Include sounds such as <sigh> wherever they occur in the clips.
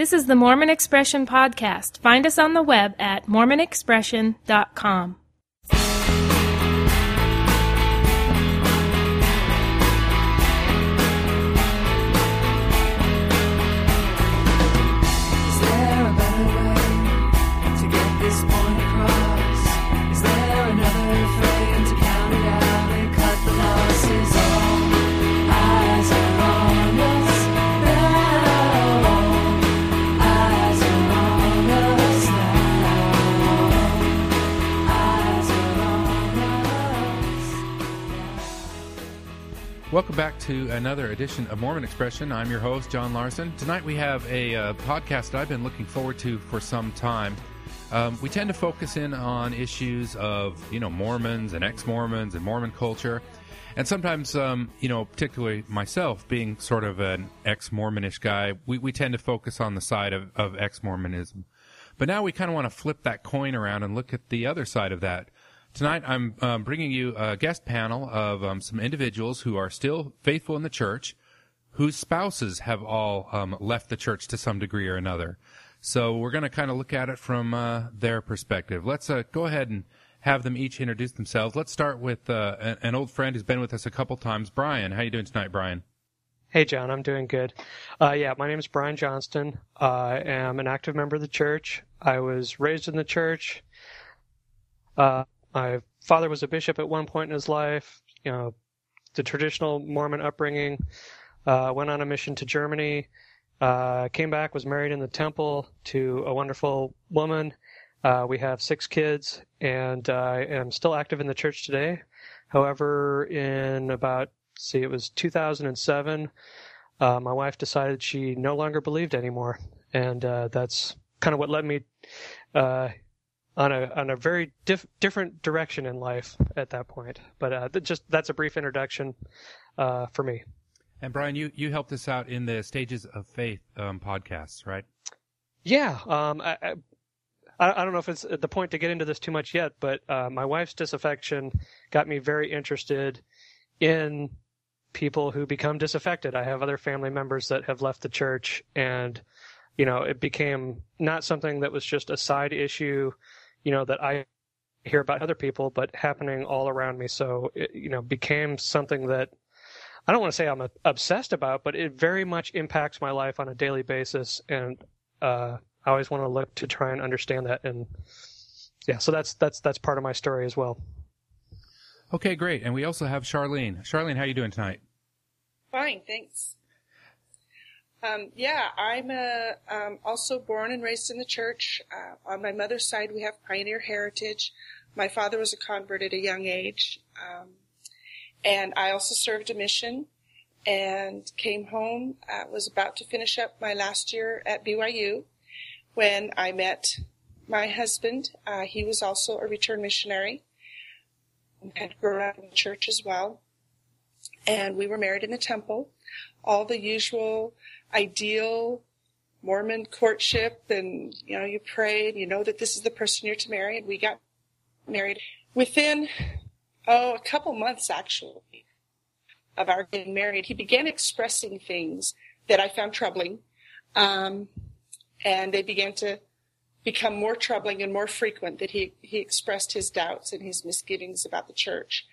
This is the Mormon Expression Podcast. Find us on the web at mormonexpression.com. Welcome back to another edition of Mormon Expression. I'm your host, John Larsen. Tonight we have a uh, podcast that I've been looking forward to for some time. Um, we tend to focus in on issues of, you know, Mormons and ex-Mormons and Mormon culture. And sometimes, um, you know, particularly myself being sort of an ex-Mormonish guy, we, we tend to focus on the side of, of ex-Mormonism. But now we kind of want to flip that coin around and look at the other side of that. Tonight, I'm um, bringing you a guest panel of um, some individuals who are still faithful in the church, whose spouses have all um, left the church to some degree or another. So we're going to kind of look at it from uh, their perspective. Let's uh, go ahead and have them each introduce themselves. Let's start with uh, an, old friend who's been with us a couple times, Brian. How you doing tonight, Brian? Hey, John, I'm doing good. Uh, yeah, my name is Brian Johnston. I am an active member of the church. I was raised in the church. Uh, my father was a bishop at one point in his life. You know, the traditional Mormon upbringing. Uh, went on a mission to Germany. Uh, came back, was married in the temple to a wonderful woman. Uh, we have six kids, and I am still active in the church today. However, in about see, it was 2007. Uh, my wife decided she no longer believed anymore, and uh, that's kind of what led me uh, on a on a very diff- different direction in life at that point. But uh, th- just that's a brief introduction uh, for me. And Brian, you, you helped us out in the Stages of Faith um, podcasts, right? Yeah, um, I, I I don't know if it's the point to get into this too much yet, but uh, my wife's disaffection got me very interested in people who become disaffected. I have other family members that have left the church, and you know, it became not something that was just a side issue, you know, that I hear about other people, but happening all around me. So, it, you know, became something that I don't want to say I'm obsessed about, but it very much impacts my life on a daily basis, and uh, I always want to look to try and understand that. And yeah, so that's that's that's part of my story as well. Okay, great. And we also have Charlene. Charlene, how are you doing tonight? Fine, thanks. Um, yeah, I'm uh, um, also born and raised in the church. Uh, on my mother's side, we have pioneer heritage. My father was a convert at a young age, um, and I also served a mission and came home. Uh, was about to finish up my last year at BYU when I met my husband. Uh, he was also a return missionary and had grown up in the church as well. And we were married in the temple. All the usual ideal Mormon courtship and, you know, you pray and you know that this is the person you're to marry and we got married within, oh, a couple months actually of our getting married. He began expressing things that I found troubling. Um, and they began to become more troubling and more frequent that he, he expressed his doubts and his misgivings about the church.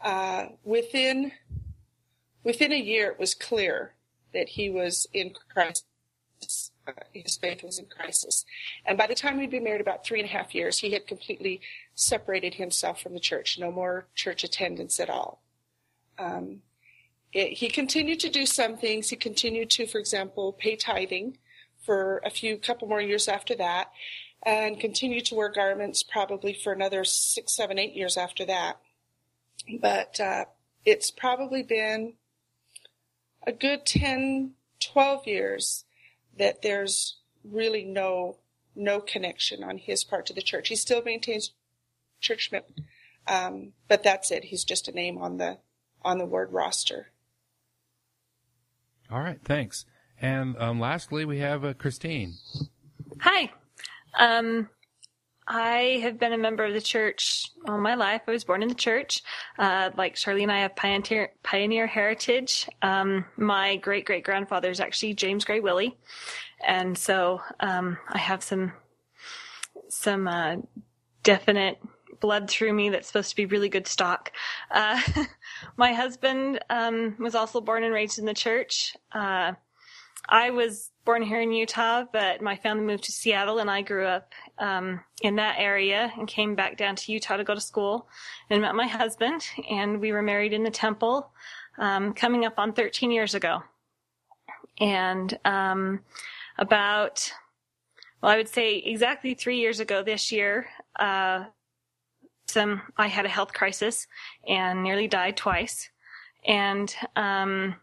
Uh, within, within a year, it was clear that he was in crisis. Uh, his faith was in crisis. And by the time we'd been married about three and a half years, he had completely separated himself from the church. No more church attendance at all. Um, it, he continued to do some things. He continued to, for example, pay tithing for a few couple more years after that and continued to wear garments probably for another six, seven, eight years after that. But uh, it's probably been a good 10, 12 years that there's really no no connection on his part to the church. He still maintains church, um, but that's it. He's just a name on the on the ward roster. All right, thanks. And um, lastly, we have uh, Kristene. Hi. Um, I have been a member of the church all my life. I was born in the church. Uh, like Charlene, and I have pioneer, pioneer heritage. Um, my great great grandfather is actually James Grey Willie. And so, um, I have some, some, uh, definite blood through me that's supposed to be really good stock. Uh, <laughs> my husband, um, was also born and raised in the church. Uh, I was born here in Utah, but my family moved to Seattle and I grew up um, in that area and came back down to Utah to go to school and met my husband and we were married in the temple um, coming up on 13 years ago. And um, about, well, I would say exactly three years ago this year, uh, some I had a health crisis and nearly died twice. And um,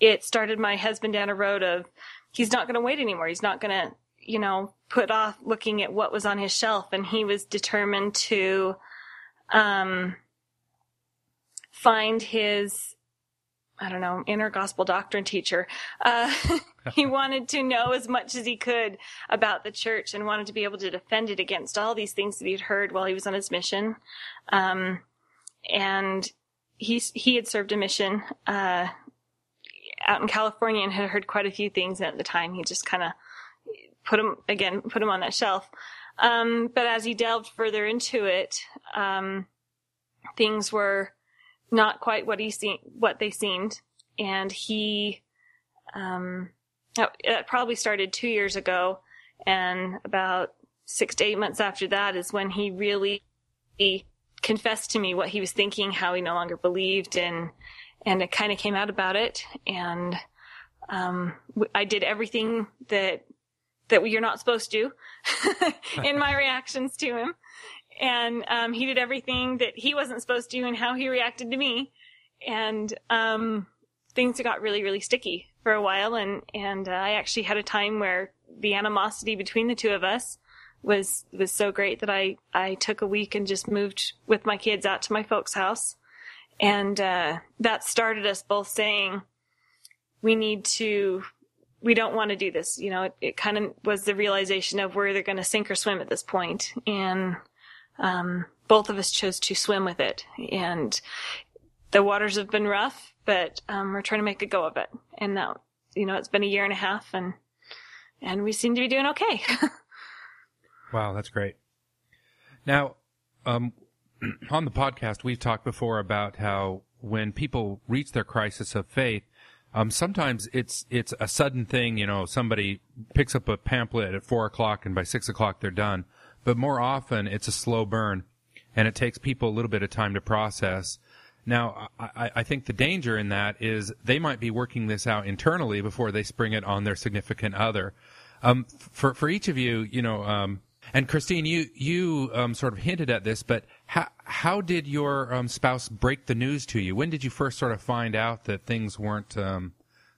it started my husband down a road of he's not going to wait anymore. He's not going to, you know, put off looking at what was on his shelf. And he was determined to um, find his, I don't know, inner gospel doctrine teacher. Uh, <laughs> he <laughs> wanted to know as much as he could about the church and wanted to be able to defend it against all these things that he'd heard while he was on his mission. Um, and he, he had served a mission, uh, out in California and had heard quite a few things. And at the time, he just kind of put him again, put him on that shelf. Um, but as he delved further into it, um, things were not quite what he seen, what they seemed. And he, um, it probably started two years ago. And about six to eight months after that is when he really confessed to me what he was thinking, how he no longer believed in and it kind of came out about it. And um, I did everything that that you're not supposed to do <laughs> in my <laughs> reactions to him, and um, he did everything that he wasn't supposed to and how he reacted to me, and um, things got really really sticky for a while. And and uh, I actually had a time where the animosity between the two of us was was so great that I I took a week and just moved with my kids out to my folks' house and uh, that started us both saying, we need to, we don't want to do this. You know, it, it kind of was the realization of we're either going to sink or swim at this point. And um, both of us chose to swim with it. And the waters have been rough, but um, we're trying to make a go of it. And now, you know, it's been a year and a half and, and we seem to be doing okay. <laughs> wow, that's great. Now, um, on the podcast, we've talked before about how when people reach their crisis of faith, um, sometimes it's it's a sudden thing. You know, somebody picks up a pamphlet at four o'clock, and by six o'clock they're done. But more often, it's a slow burn, and it takes people a little bit of time to process. Now, I, I think the danger in that is they might be working this out internally before they spring it on their significant other. Um, for for each of you, you know, um, and Kristene, you you um, sort of hinted at this, but how how did your um, spouse break the news to you? When did you first sort of find out that things weren't um,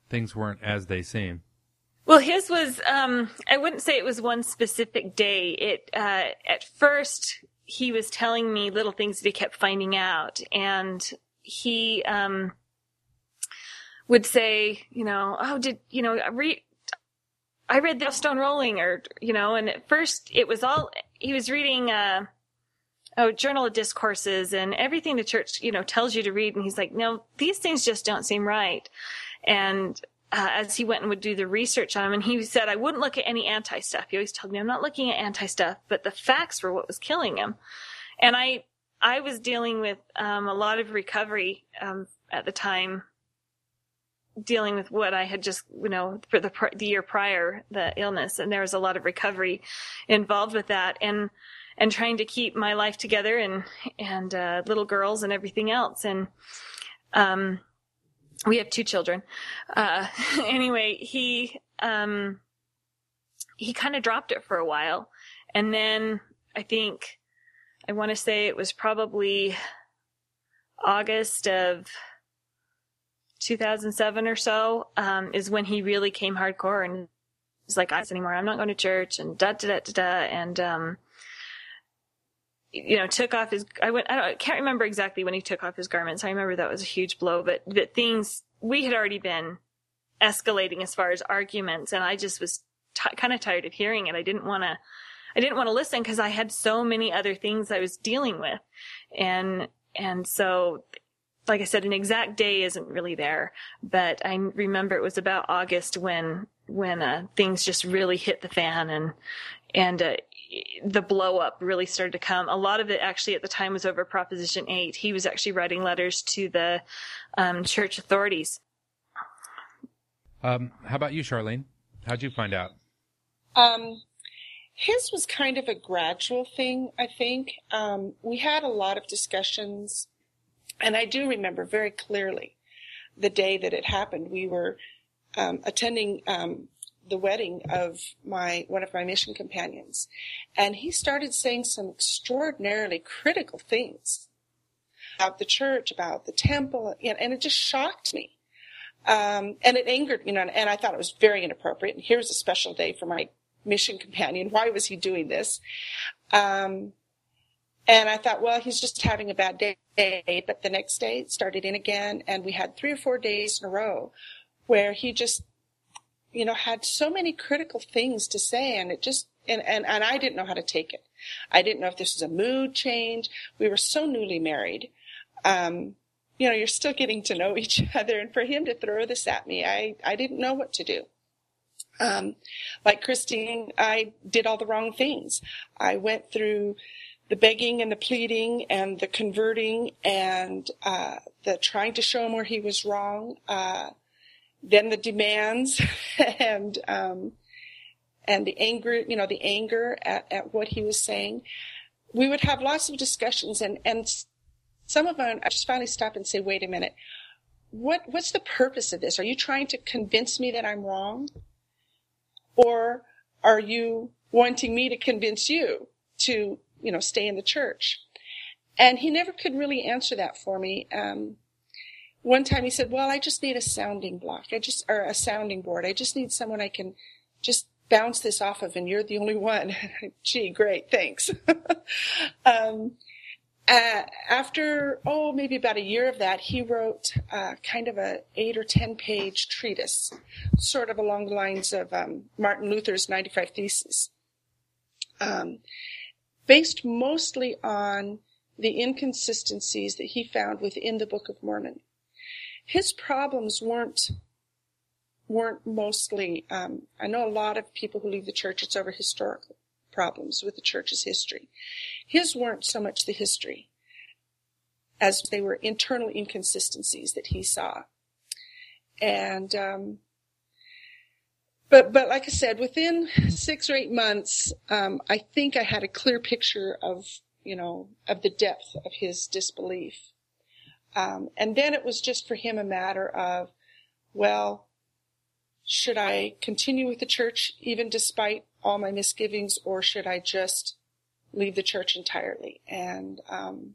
things weren't as they seem? Well, his was um, I wouldn't say it was one specific day. It uh, at first he was telling me little things that he kept finding out, and he um, would say, you know, oh, did you know, re- I read the Stone Rolling, or you know, and at first it was all he was reading. Uh, oh, Journal of Discourses and everything the church, you know, tells you to read. And he's like, no, these things just don't seem right. And uh, as he went and would do the research on him, and he said, I wouldn't look at any anti stuff. He always told me, I'm not looking at anti stuff, but the facts were what was killing him. And I, I was dealing with um, a lot of recovery um, at the time dealing with what I had just, you know, for the, the year prior, the illness, and there was a lot of recovery involved with that, and and trying to keep my life together and and uh, little girls and everything else, and um, we have two children. Uh, <laughs> anyway, he um, he kind of dropped it for a while, and then I think I want to say it was probably August of 2007 or so um, is when he really came hardcore and was like, "I anymore. I'm not going to church." And da da da da da. And um, you know, took off his. I went. I, I, can't remember exactly when he took off his garments. I remember that was a huge blow. But but things we had already been escalating as far as arguments, and I just was t- kind of tired of hearing it. I didn't want to. I didn't want to listen because I had so many other things I was dealing with. And, and so, like I said, an exact day isn't really there, but I remember it was about August when, when, uh, things just really hit the fan and, and, uh, the blow up really started to come. A lot of it actually at the time was over Proposition 8. He was actually writing letters to the um, church authorities. Um, how about you, Charlene? How'd you find out? Um, his was kind of a gradual thing, I think. Um, we had a lot of discussions, and I do remember very clearly the day that it happened. We were um, attending um, the wedding of my one of my mission companions, and he started saying some extraordinarily critical things about the church, about the temple, and it just shocked me. Um, and it angered, you know, and I thought it was very inappropriate. And here's a special day for my mission companion. Why was he doing this? Um, and I thought, well, he's just having a bad day. But the next day it started in again. And we had three or four days in a row where he just, you know, had so many critical things to say. And it just, and, and, and I didn't know how to take it. I didn't know if this was a mood change. We were so newly married. Um, you know, you're still getting to know <laughs> each other. And for him to throw this at me, I, I didn't know what to do. Um, like Kristene, I did all the wrong things. I went through the begging and the pleading and the converting and uh, the trying to show him where he was wrong. Uh, then the demands <laughs> and um, and the anger, you know, the anger at, at what he was saying. We would have lots of discussions and and some of them I just finally stop and say, wait a minute, what what's the purpose of this? Are you trying to convince me that I'm wrong? Or are you wanting me to convince you to, you know, stay in the church? And he never could really answer that for me. Um, one time he said, well, I just need a sounding block. I just, or a sounding board. I just need someone I can just bounce this off of and you're the only one. <laughs> Gee, great. Thanks. <laughs> um, uh, after oh maybe about a year of that he wrote uh, kind of a eight or ten page treatise sort of along the lines of um, martin luther's 95 theses um, based mostly on the inconsistencies that he found within the book of mormon his problems weren't weren't mostly um, i know a lot of people who leave the church it's over historical problems with the church's history. His weren't so much the history as they were internal inconsistencies that he saw. And, um, but, but like I said, within six or eight months, um, I think I had a clear picture of, you know, of the depth of his disbelief. Um, and then it was just for him a matter of, well, should I continue with the church even despite all my misgivings, or should I just leave the church entirely? And um,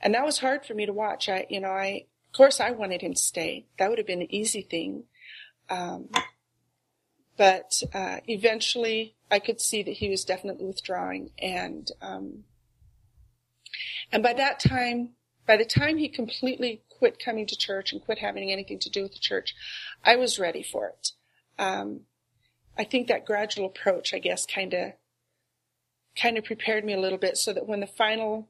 and that was hard for me to watch. I, you know, I of course I wanted him to stay. That would have been the easy thing. Um, but uh, eventually, I could see that he was definitely withdrawing, and um, and by that time, by the time he completely quit coming to church and quit having anything to do with the church, I was ready for it. Um, I think that gradual approach, I guess, kind of kind of prepared me a little bit so that when the final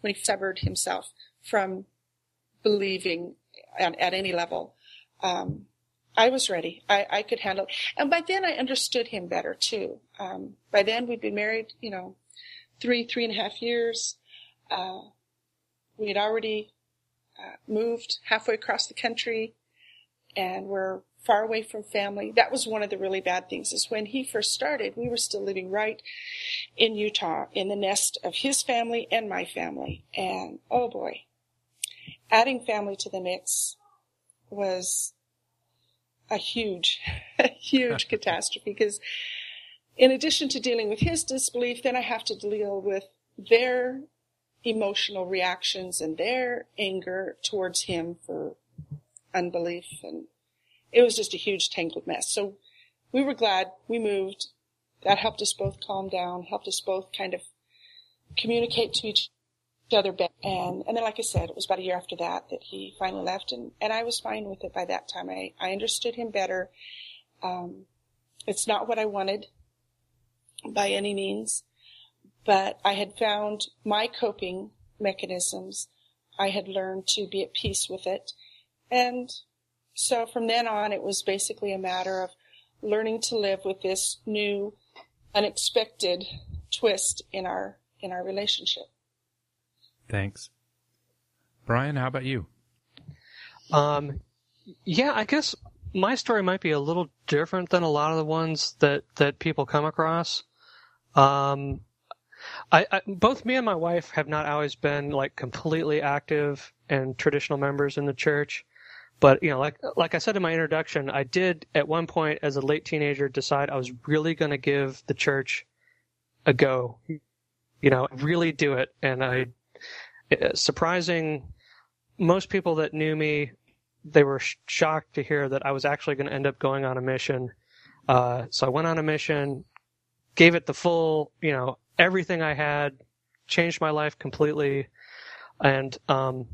when he severed himself from believing at, at any level, um, I was ready. I, I could handle it. And by then I understood him better too. Um, by then we'd been married, you know, three, three and a half years. Uh, we had already uh, moved halfway across the country and we're far away from family. That was one of the really bad things is when he first started, we were still living right in Utah in the nest of his family and my family. And oh boy, adding family to the mix was a huge, <laughs> huge <laughs> catastrophe because in addition to dealing with his disbelief, then I have to deal with their emotional reactions and their anger towards him for unbelief and it was just a huge tangled mess. So we were glad we moved. That helped us both calm down, helped us both kind of communicate to each other better. And, and then, like I said, it was about a year after that that he finally left and, and I was fine with it by that time. I, I understood him better. Um, it's not what I wanted. by any means, but I had found my coping mechanisms. I had learned to be at peace with it. And so from then on, it was basically a matter of learning to live with this new, unexpected twist in our, in our relationship. Thanks. Brian, how about you? Um, yeah, I guess my story might be a little different than a lot of the ones that, that people come across. Um, I, I, both me and my wife have not always been like completely active and traditional members in the church. But, you know, like, like I said in my introduction, I did at one point as a late teenager decide I was really going to give the church a go. You know, really do it. And I, uh, surprising most people that knew me, they were sh- shocked to hear that I was actually going to end up going on a mission. Uh, so I went on a mission, gave it the full, you know, everything I had, changed my life completely, and um,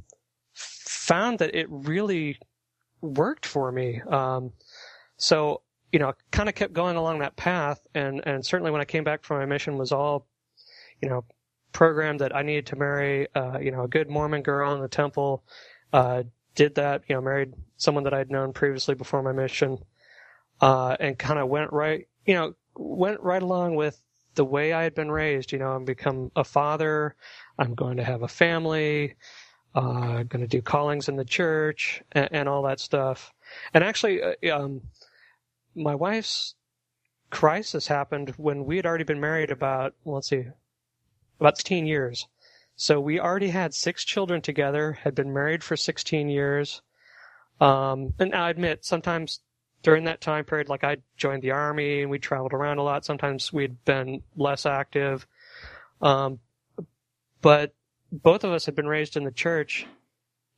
found that it really worked for me. Um, so you know, kind of kept going along that path, and and certainly when I came back from my mission was all, you know, programmed that I needed to marry, uh, you know, a good Mormon girl in the temple. Uh, did that, you know, married someone that I'd known previously before my mission, uh, and kind of went right, you know, went right along with the way I had been raised. You know, I'm become a father. I'm going to have a family. Uh, going to do callings in the church and, and all that stuff. And actually, uh, um, my wife's crisis happened when we had already been married about, let's see, about 16 years. So we already had six children together, had been married for 16 years. Um, and I admit, sometimes during that time period, like I joined the army and we traveled around a lot. Sometimes we'd been less active. Um, but both of us had been raised in the church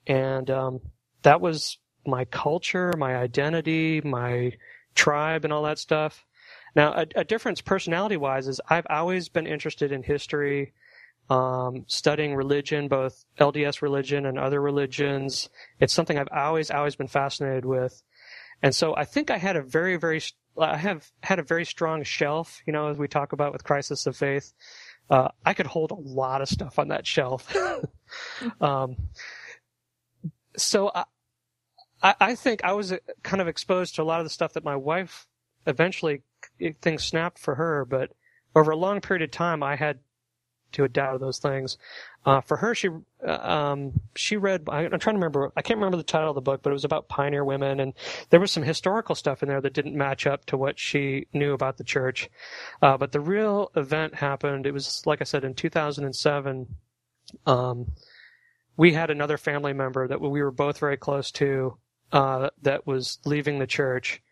and, um, that was my culture, my identity, my tribe and all that stuff. Now, a, a difference personality wise is I've always been interested in history, um, studying religion, both LDS religion and other religions. It's something I've always, always been fascinated with. And so I think I had a very, very, I have had a very strong shelf, you know, as we talk about with Crisis of Faith. Uh, I could hold a lot of stuff on that shelf. <laughs> um, so I, I think I was uh, kind of exposed to a lot of the stuff that my wife eventually things snapped for her, but over a long period of time, I had to a doubt of those things. Uh, for her, she uh, um, she read. I, am trying to remember. I can't remember the title of the book, but it was about pioneer women, and there was some historical stuff in there that didn't match up to what she knew about the church. Uh, but the real event happened. It was like I said in 2007. Um, we had another family member that we were both very close to uh, that was leaving the church.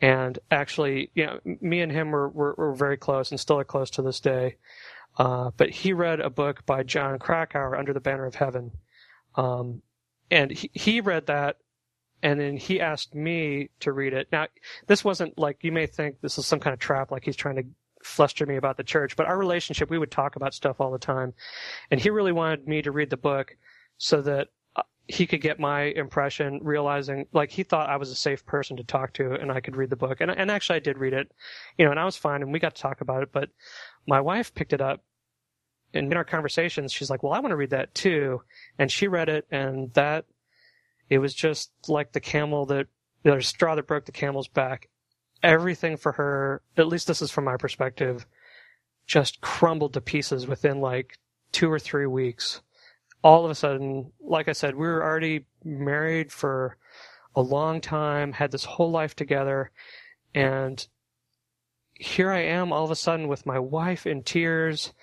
And actually, you know, me and him were, were, were very close and still are close to this day. Uh, but he read a book by Jon Krakauer, Under the Banner of Heaven. Um, and he, he read that and then he asked me to read it. Now, this wasn't like you may think this is some kind of trap, like he's trying to fluster me about the church, but our relationship, we would talk about stuff all the time. And he really wanted me to read the book so that he could get my impression, realizing like he thought I was a safe person to talk to, and I could read the book. And and actually, I did read it, you know, and I was fine, and we got to talk about it. But my wife picked it up, in our conversations, she's like, "Well, I want to read that too," and she read it, and that it was just like the camel that the straw that broke the camel's back. Everything for her, at least this is from my perspective, just crumbled to pieces within like two or three weeks all of a sudden, like I said, we were already married for a long time, had this whole life together, and here I am all of a sudden with my wife in tears.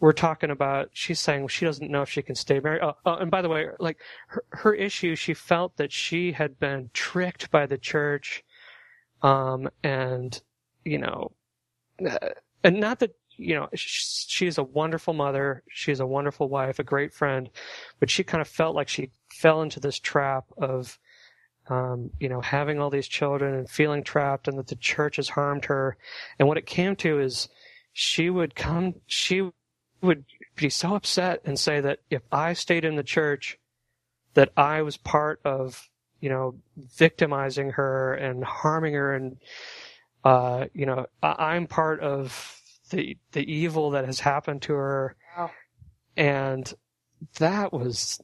We're talking about, she's saying she doesn't know if she can stay married. Oh, oh, and by the way, like her, her issue, she felt that she had been tricked by the church. Um, and, you know, uh, and not that you know, she's a wonderful mother. She's a wonderful wife, a great friend, but she kind of felt like she fell into this trap of, um, you know, having all these children and feeling trapped and that the church has harmed her. And what it came to is she would come, she would be so upset and say that if I stayed in the church, that I was part of, you know, victimizing her and harming her and, uh, you know, I- I'm part of the the evil that has happened to her, Wow. and that was,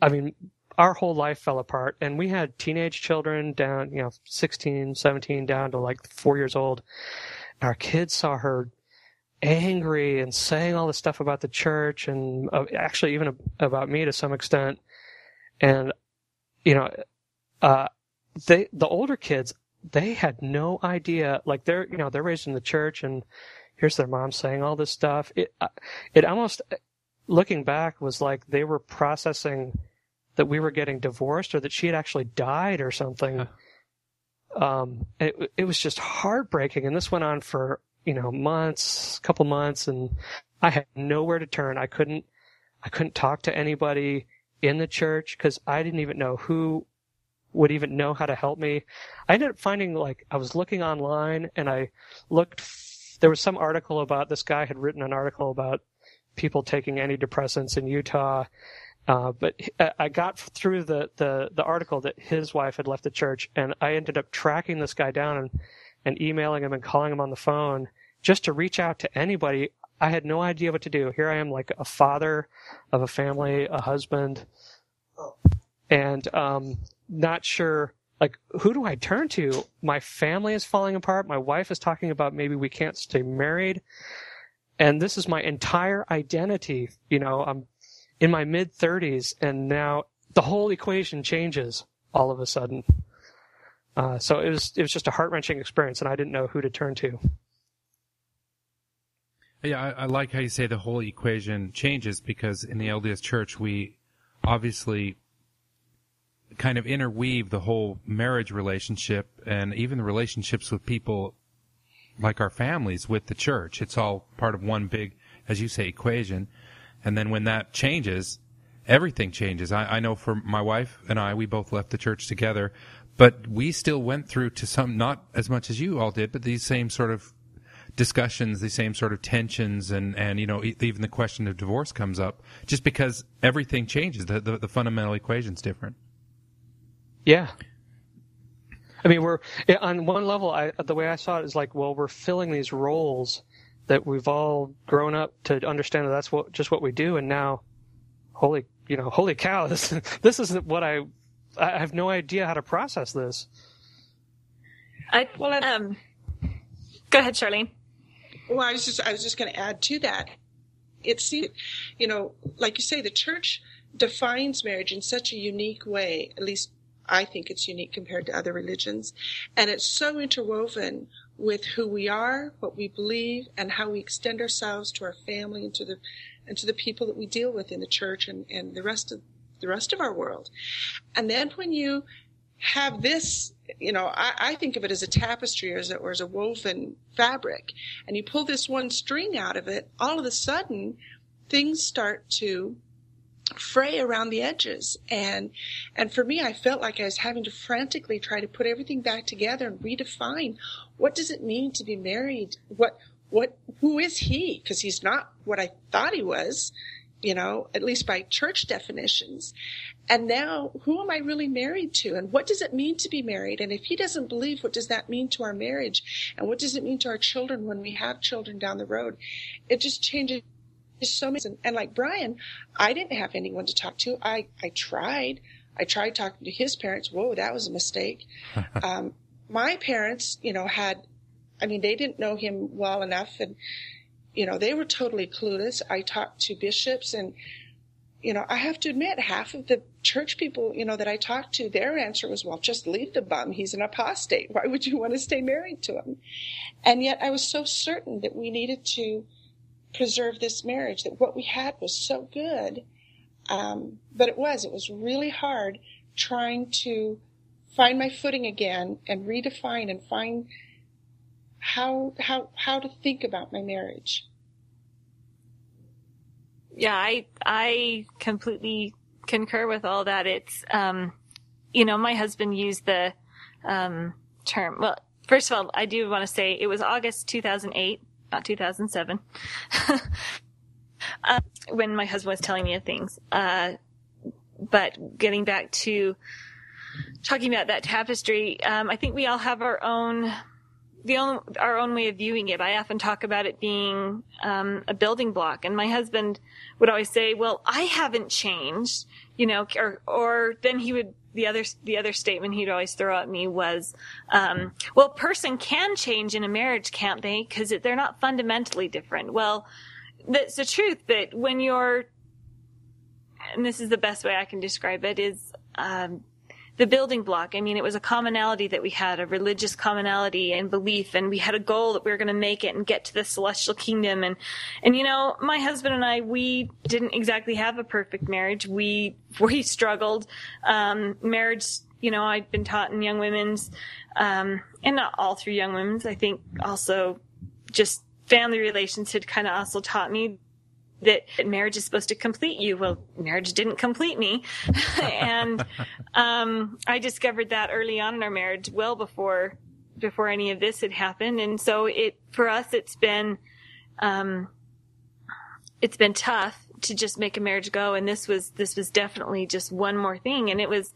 I mean, our whole life fell apart, and we had teenage children down, you know, 16, 17, down to like four years old. And our kids saw her angry and saying all this stuff about the church and uh, actually even about me to some extent. And, you know, uh, they, the older kids, they had no idea, like they're, you know, they're raised in the church and here's their mom saying all this stuff. It, uh, it almost, looking back was like they were processing that we were getting divorced or that she had actually died or something. Um, it, it was just heartbreaking. And this went on for, you know, months, couple months, and I had nowhere to turn. I couldn't, I couldn't talk to anybody in the church because I didn't even know who would even know how to help me. I ended up finding like I was looking online and I looked. There was some article about this guy had written an article about people taking antidepressants in Utah. Uh, but I- got through the, the, the article that his wife had left the church, and I ended up tracking this guy down and, and emailing him and calling him on the phone just to reach out to anybody. I had no idea what to do. Here I am, like a father of a family, a husband, and um, not sure. Like, who do I turn to? My family is falling apart. My wife is talking about maybe we can't stay married and this is my entire identity. You know, I'm in my mid 30s, and now the whole equation changes all of a sudden. Uh, so it was it was just a heart wrenching experience, and I didn't know who to turn to. Yeah, I, I like how you say the whole equation changes because in the LDS Church we obviously kind of interweave the whole marriage relationship and even the relationships with people like our families with the church. It's all part of one big, as you say, equation. And then when that changes, everything changes. I, I know for my wife and I, we both left the church together, but we still went through to some, not as much as you all did, but these same sort of discussions, these same sort of tensions, and, and you know, even the question of divorce comes up just because everything changes. The, the, the fundamental equation's different. Yeah. I mean, we're on one level. I, the way I saw it is like, well, we're filling these roles that we've all grown up to understand that that's what just what we do, and now, holy, you know, holy cow, <laughs> this this isn't what I. I have no idea how to process this. I, Well, I- um, go ahead, Charlene. Well, I was just I was just going to add to that. It seems, you know, like you say, the church defines marriage in such a unique way. At least I think it's unique compared to other religions, and it's so interwoven with who we are, what we believe, and how we extend ourselves to our family and to the and to the people that we deal with in the church and, and the rest of the rest of our world. And then when you have this, you know, I, I think of it as a tapestry or as or as a woven fabric, and you pull this one string out of it, all of a sudden things start to fray around the edges. And and for me I felt like I was having to frantically try to put everything back together and redefine what does it mean to be married? What what who is he? Because he's not what I thought he was you know at least by church definitions and now who am I really married to and what does it mean to be married and if he doesn't believe what does that mean to our marriage and what does it mean to our children when we have children down the road it just changes so many and, and like Brian, I didn't have anyone to talk to. I I tried. I tried talking to his parents. Whoa, that was a mistake. <laughs> um, my parents, you know, had, I mean, they didn't know him well enough, and you know, they were totally clueless. I talked to bishops, and you know, I have to admit, half of the church people, you know, that I talked to, their answer was, "Well, just leave the bum. He's an apostate. <laughs> Why would you want to stay married to him?" And yet, I was so certain that we needed to preserve this marriage, that what we had was so good. Um, but it was, it was really hard trying to find my footing again and redefine and find how, how, how to think about my marriage. Yeah, I I completely concur with all that. It's um, you know, my husband used the um term. Well, first of all, I do want to say it was August 2008, not 2007, uh, <laughs> when my husband was telling me of things. Uh, but getting back to talking about that tapestry, um, I think we all have our own the own our own way of viewing it. I often talk about it being um, a building block, and my husband would always say, "Well, I haven't changed," you know, or or then he would the other the other statement he'd always throw at me was, um, "Well, person can change in a marriage, can't they? Because they're not fundamentally different." Well, that's the truth, but when you're and this is the best way I can describe it is um, the building block. I mean, it was a commonality that we had, a religious commonality and belief, and we had a goal that we were going to make it and get to the celestial kingdom. And, and you know, my husband and I, we didn't exactly have a perfect marriage. We, we struggled. Um, marriage, you know, I'd been taught in young women's, um, and not all through young women's. I think also just family relations had kind of also taught me that marriage is supposed to complete you. Well, marriage didn't complete me. <laughs> and, um, I discovered that early on in our marriage, well before, before any of this had happened. And so it, for us, it's been, um, it's been tough to just make a marriage go. And this was, this was definitely just one more thing. And it was,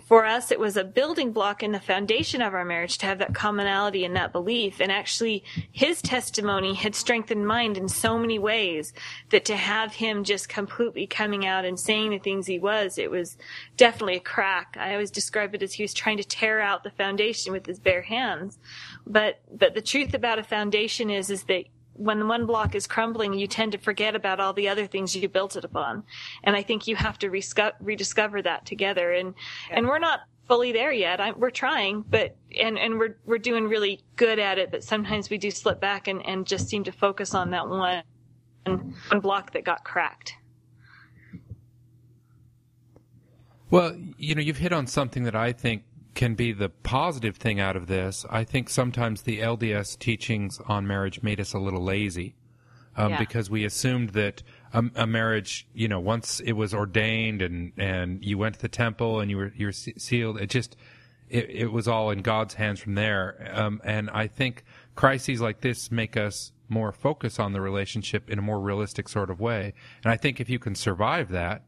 for us, it was a building block in the foundation of our marriage to have that commonality and that belief. And actually, his testimony had strengthened mine in so many ways that to have him just completely coming out and saying the things he was, it was definitely a crack. I always describe it as he was trying to tear out the foundation with his bare hands. But, but the truth about a foundation is, is that when one block is crumbling, you tend to forget about all the other things you built it upon. And I think you have to resco- rediscover that together. And, yeah. and we're not fully there yet. I, we're trying, but, and, and we're, we're doing really good at it, but sometimes we do slip back and, and just seem to focus on that one, one block that got cracked. Well, you know, you've hit on something that I think can be the positive thing out of this. I think sometimes the LDS teachings on marriage made us a little lazy. Um, yeah. because we assumed that a, a, marriage, you know, once it was ordained and, and you went to the temple and you were, you were sealed, it just, it, it was all in God's hands from there. Um, and I think crises like this make us more focus on the relationship in a more realistic sort of way. And I think if you can survive that,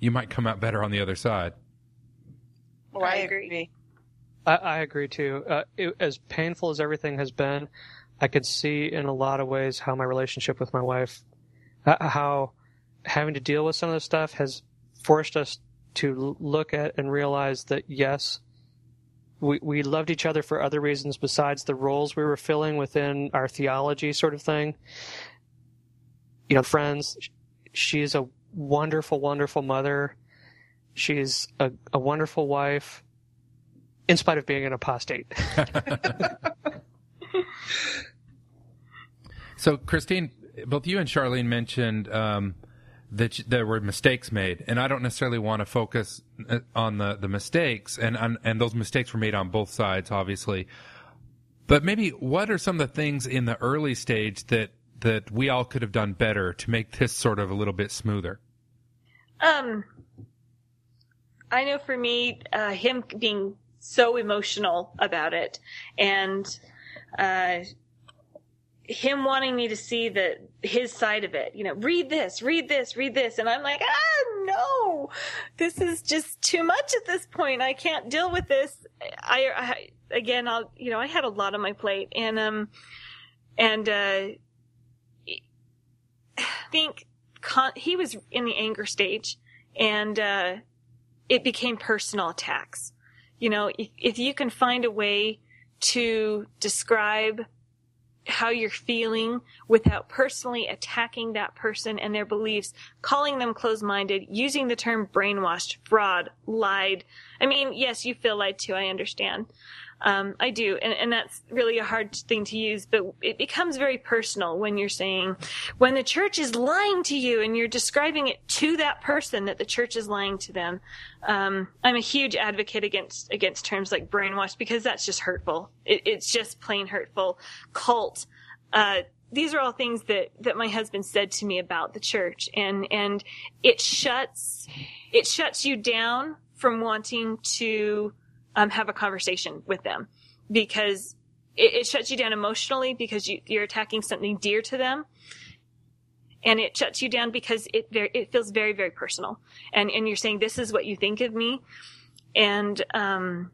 you might come out better on the other side. Oh, I agree. I, I agree too. Uh, it, as painful as everything has been, I could see in a lot of ways how my relationship with my wife, uh, how having to deal with some of this stuff has forced us to look at and realize that yes, we, we loved each other for other reasons besides the roles we were filling within our theology sort of thing. You know, friends, she's a wonderful, wonderful mother. She's a, a wonderful wife, in spite of being an apostate. <laughs> so, Kristene, both you and Charlene mentioned um, that there were mistakes made, and I don't necessarily want to focus uh, on the, the mistakes, and and those mistakes were made on both sides, obviously. But maybe what are some of the things in the early stage that that we all could have done better to make this sort of a little bit smoother? Um, I know for me, uh, him being so emotional about it and, uh, him wanting me to see the his side of it, you know, read this, read this, read this, and I'm like, ah, no, this is just too much at this point. I can't deal with this. I, I again, I'll, you know, I had a lot on my plate, and um, and uh, I think con- he was in the anger stage, and uh, it became personal attacks. You know, if, you can find a way to describe how you're feeling without personally attacking that person and their beliefs, calling them closed-minded, using the term brainwashed, fraud, lied. I mean, yes, you feel lied to, I understand. Um, I do, and, and that's really a hard thing to use, but it becomes very personal when you're saying, when the church is lying to you and you're describing it to that person that the church is lying to them. Um, I'm a huge advocate against, against terms like brainwash because that's just hurtful. It, it's just plain hurtful. Cult, uh, these are all things that, that my husband said to me about the church and, and it shuts, it shuts you down from wanting to, um, have a conversation with them because it, it shuts you down emotionally because you, you're attacking something dear to them. And it shuts you down because it very, it feels very very personal. And and you're saying this is what you think of me. And um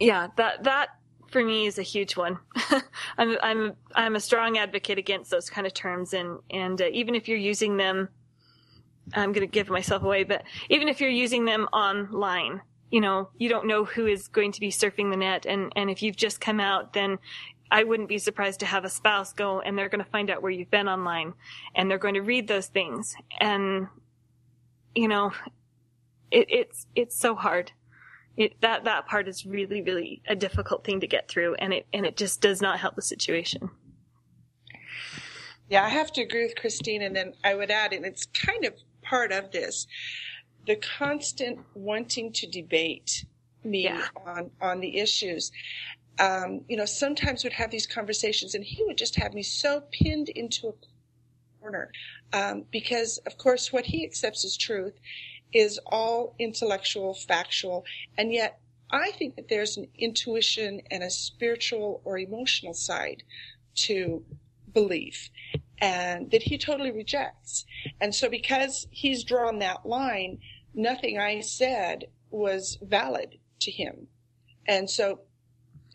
yeah that that for me is a huge one. <laughs> I'm I'm I'm a strong advocate against those kind of terms, and and uh, even if you're using them, I'm going to give myself away, but even if you're using them online, you know, you don't know who is going to be surfing the net, and and if you've just come out, then I wouldn't be surprised to have a spouse go and they're going to find out where you've been online, and they're going to read those things, and you know, it, it's it's so hard. It, that that part is really really a difficult thing to get through and it and it just does not help the situation. Yeah, I have to agree with Kristene, and then I would add, and it's kind of part of this, the constant wanting to debate me Yeah. on on the issues. Um, you know, sometimes would have these conversations, and he would just have me so pinned into a corner um, because, of course, what he accepts as truth is all intellectual, factual, and yet I think that there's an intuition and a spiritual or emotional side to belief and that he totally rejects. And so because he's drawn that line, nothing I said was valid to him. And so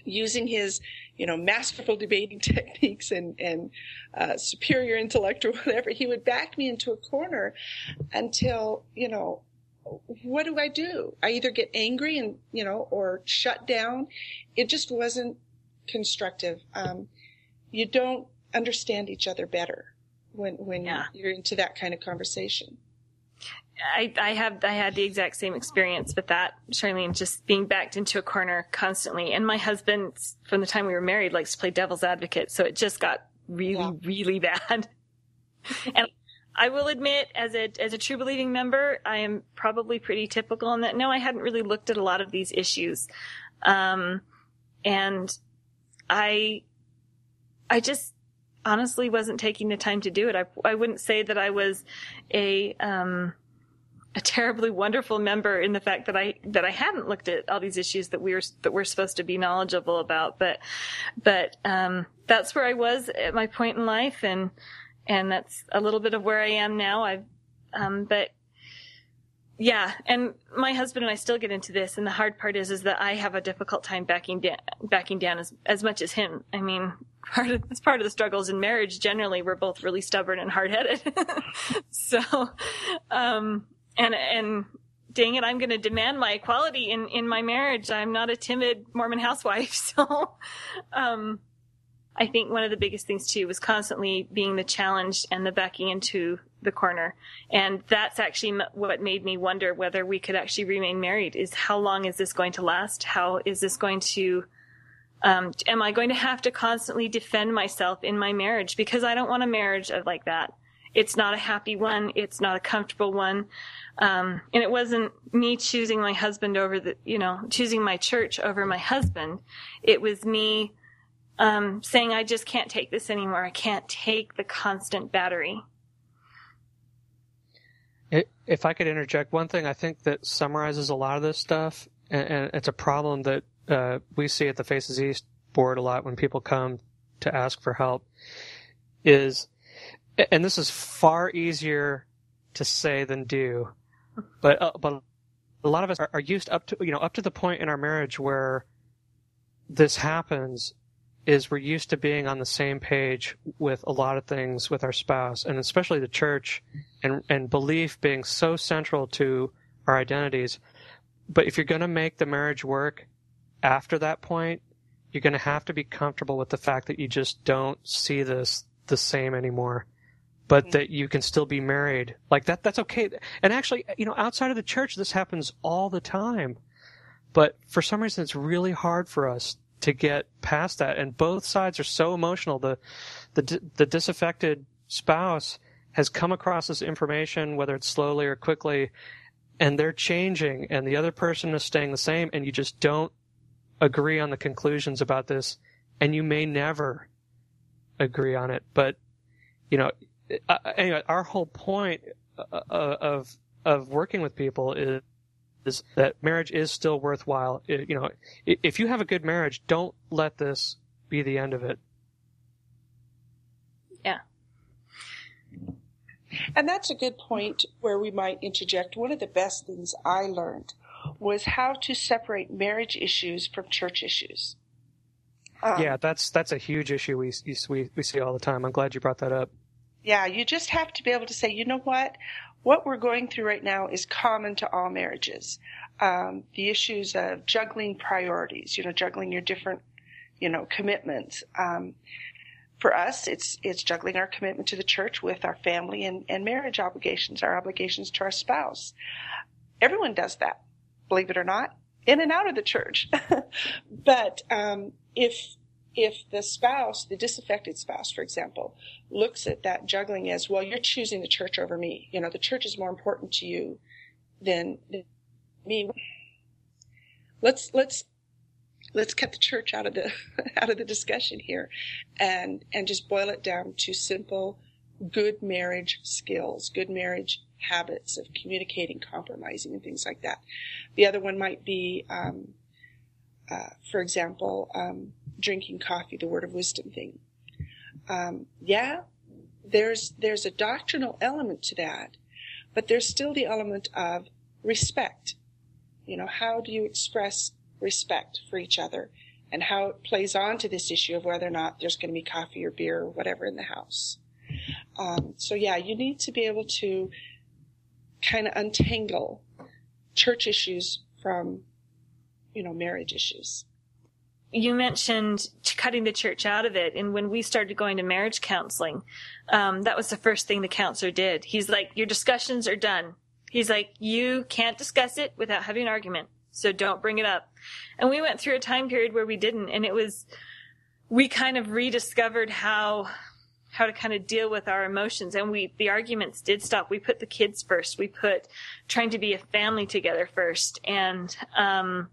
using his, you know, masterful debating <laughs> techniques and, and uh, superior intellect or whatever, he would back me into a corner until, you know, what do I do? I either get angry and, you know, or shut down. It just wasn't constructive. Um, you don't understand each other better when, when Yeah. you're into that kind of conversation. I, I have I had the exact same experience with that, Charlene, just being backed into a corner constantly. And my husband, from the time we were married, likes to play devil's advocate, so it just got really, Yeah. really bad. <laughs> and I will admit, as a as a true believing member, I am probably pretty typical in that. No, I hadn't really looked at a lot of these issues, um, and I I just honestly wasn't taking the time to do it. I I wouldn't say that I was a um a terribly wonderful member in the fact that I that I hadn't looked at all these issues that we were that we're supposed to be knowledgeable about. But but um, that's where I was at my point in life, and and that's a little bit of where I am now. I've um, but yeah, and my husband and I still get into this, and the hard part is is that I have a difficult time backing down backing down as as much as him. I mean. <laughs> Part of, it's part of the struggles in marriage. Generally, we're both really stubborn and hard headed. <laughs> so, um, and and dang it, I'm going to demand my equality in in my marriage. I'm not a timid Mormon housewife, <laughs> so um, I think one of the biggest things too was constantly being the challenged and the backing into the corner, and that's actually what made me wonder whether we could actually remain married. Is how long is this going to last? How is this going to um, am I going to have to constantly defend myself in my marriage because I don't want a marriage of- like that it's not a happy one. It's not a comfortable one. Um, and it wasn't me choosing my husband over the, you know, choosing my church over my husband. It was me, um, saying, I just can't take this anymore. I can't take the constant battery. If I could interject one thing, I think that summarizes a lot of this stuff, and, it's a problem that uh, we see at the Faces East board a lot when people come to ask for help. Is, and this is far easier to say than do, but uh, but a lot of us are, are used up to you know up to the point in our marriage where this happens is we're used to being on the same page with a lot of things with our spouse and especially the church and and belief being so central to our identities. But if you're going to make the marriage work after that point you're going to have to be comfortable with the fact that you just don't see this the same anymore but that you can still be married. Like that that's okay. And actually you know outside of the church this happens all the time. But for some reason it's really hard for us to get past that. And both sides are so emotional. The the the disaffected spouse has come across this information whether it's slowly or quickly and they're changing and the other person is staying the same and you just don't agree on the conclusions about this and you may never agree on it. But you know uh, anyway our whole point uh, uh, of of working with people is is that marriage is still worthwhile. It- you know, if you have a good marriage, don't let this be the end of it. Yeah. And that's a good point where we might interject. One of the best things I learned was how to separate marriage issues from church issues. Um, yeah, that's that's a huge issue we, we we see all the time. I'm glad you brought that up. Yeah, you just have to be able to say, you know what? What we're going through right now is common to all marriages. Um, the issues of juggling priorities, you know, juggling your different, you know, commitments. Um, for us, it's it's juggling our commitment to the church with our family and, and marriage obligations, our obligations to our spouse. Everyone does that, believe it or not, in and out of the church. <laughs> but um, if if the spouse, the disaffected spouse, for example, looks at that juggling as, well, you're choosing the church over me. You know, the church is more important to you than, me. Let's, let's, let's cut the church out of the, <laughs> out of the discussion here and, and just boil it down to simple, good marriage skills, good marriage habits of communicating, compromising, and things like that. The other one might be, um, uh, for example, um, drinking coffee, the word of wisdom thing. Um, yeah, there's there's a doctrinal element to that, but there's still the element of respect. You know, how do you express respect for each other, and how it plays on to this issue of whether or not there's going to be coffee or beer or whatever in the house. Um, so yeah, you need to be able to kind of untangle church issues from, you know, marriage issues you mentioned cutting the church out of it. And when we started going to marriage counseling, um, that was the first thing the counselor did. He's like, your discussions are done. He's like, you can't discuss it without having an argument. So don't bring it up. And we went through a time period where we didn't. And it was, we kind of rediscovered how, how to kind of deal with our emotions. And we, the arguments did stop. We put the kids first. We put trying to be a family together first. And, um,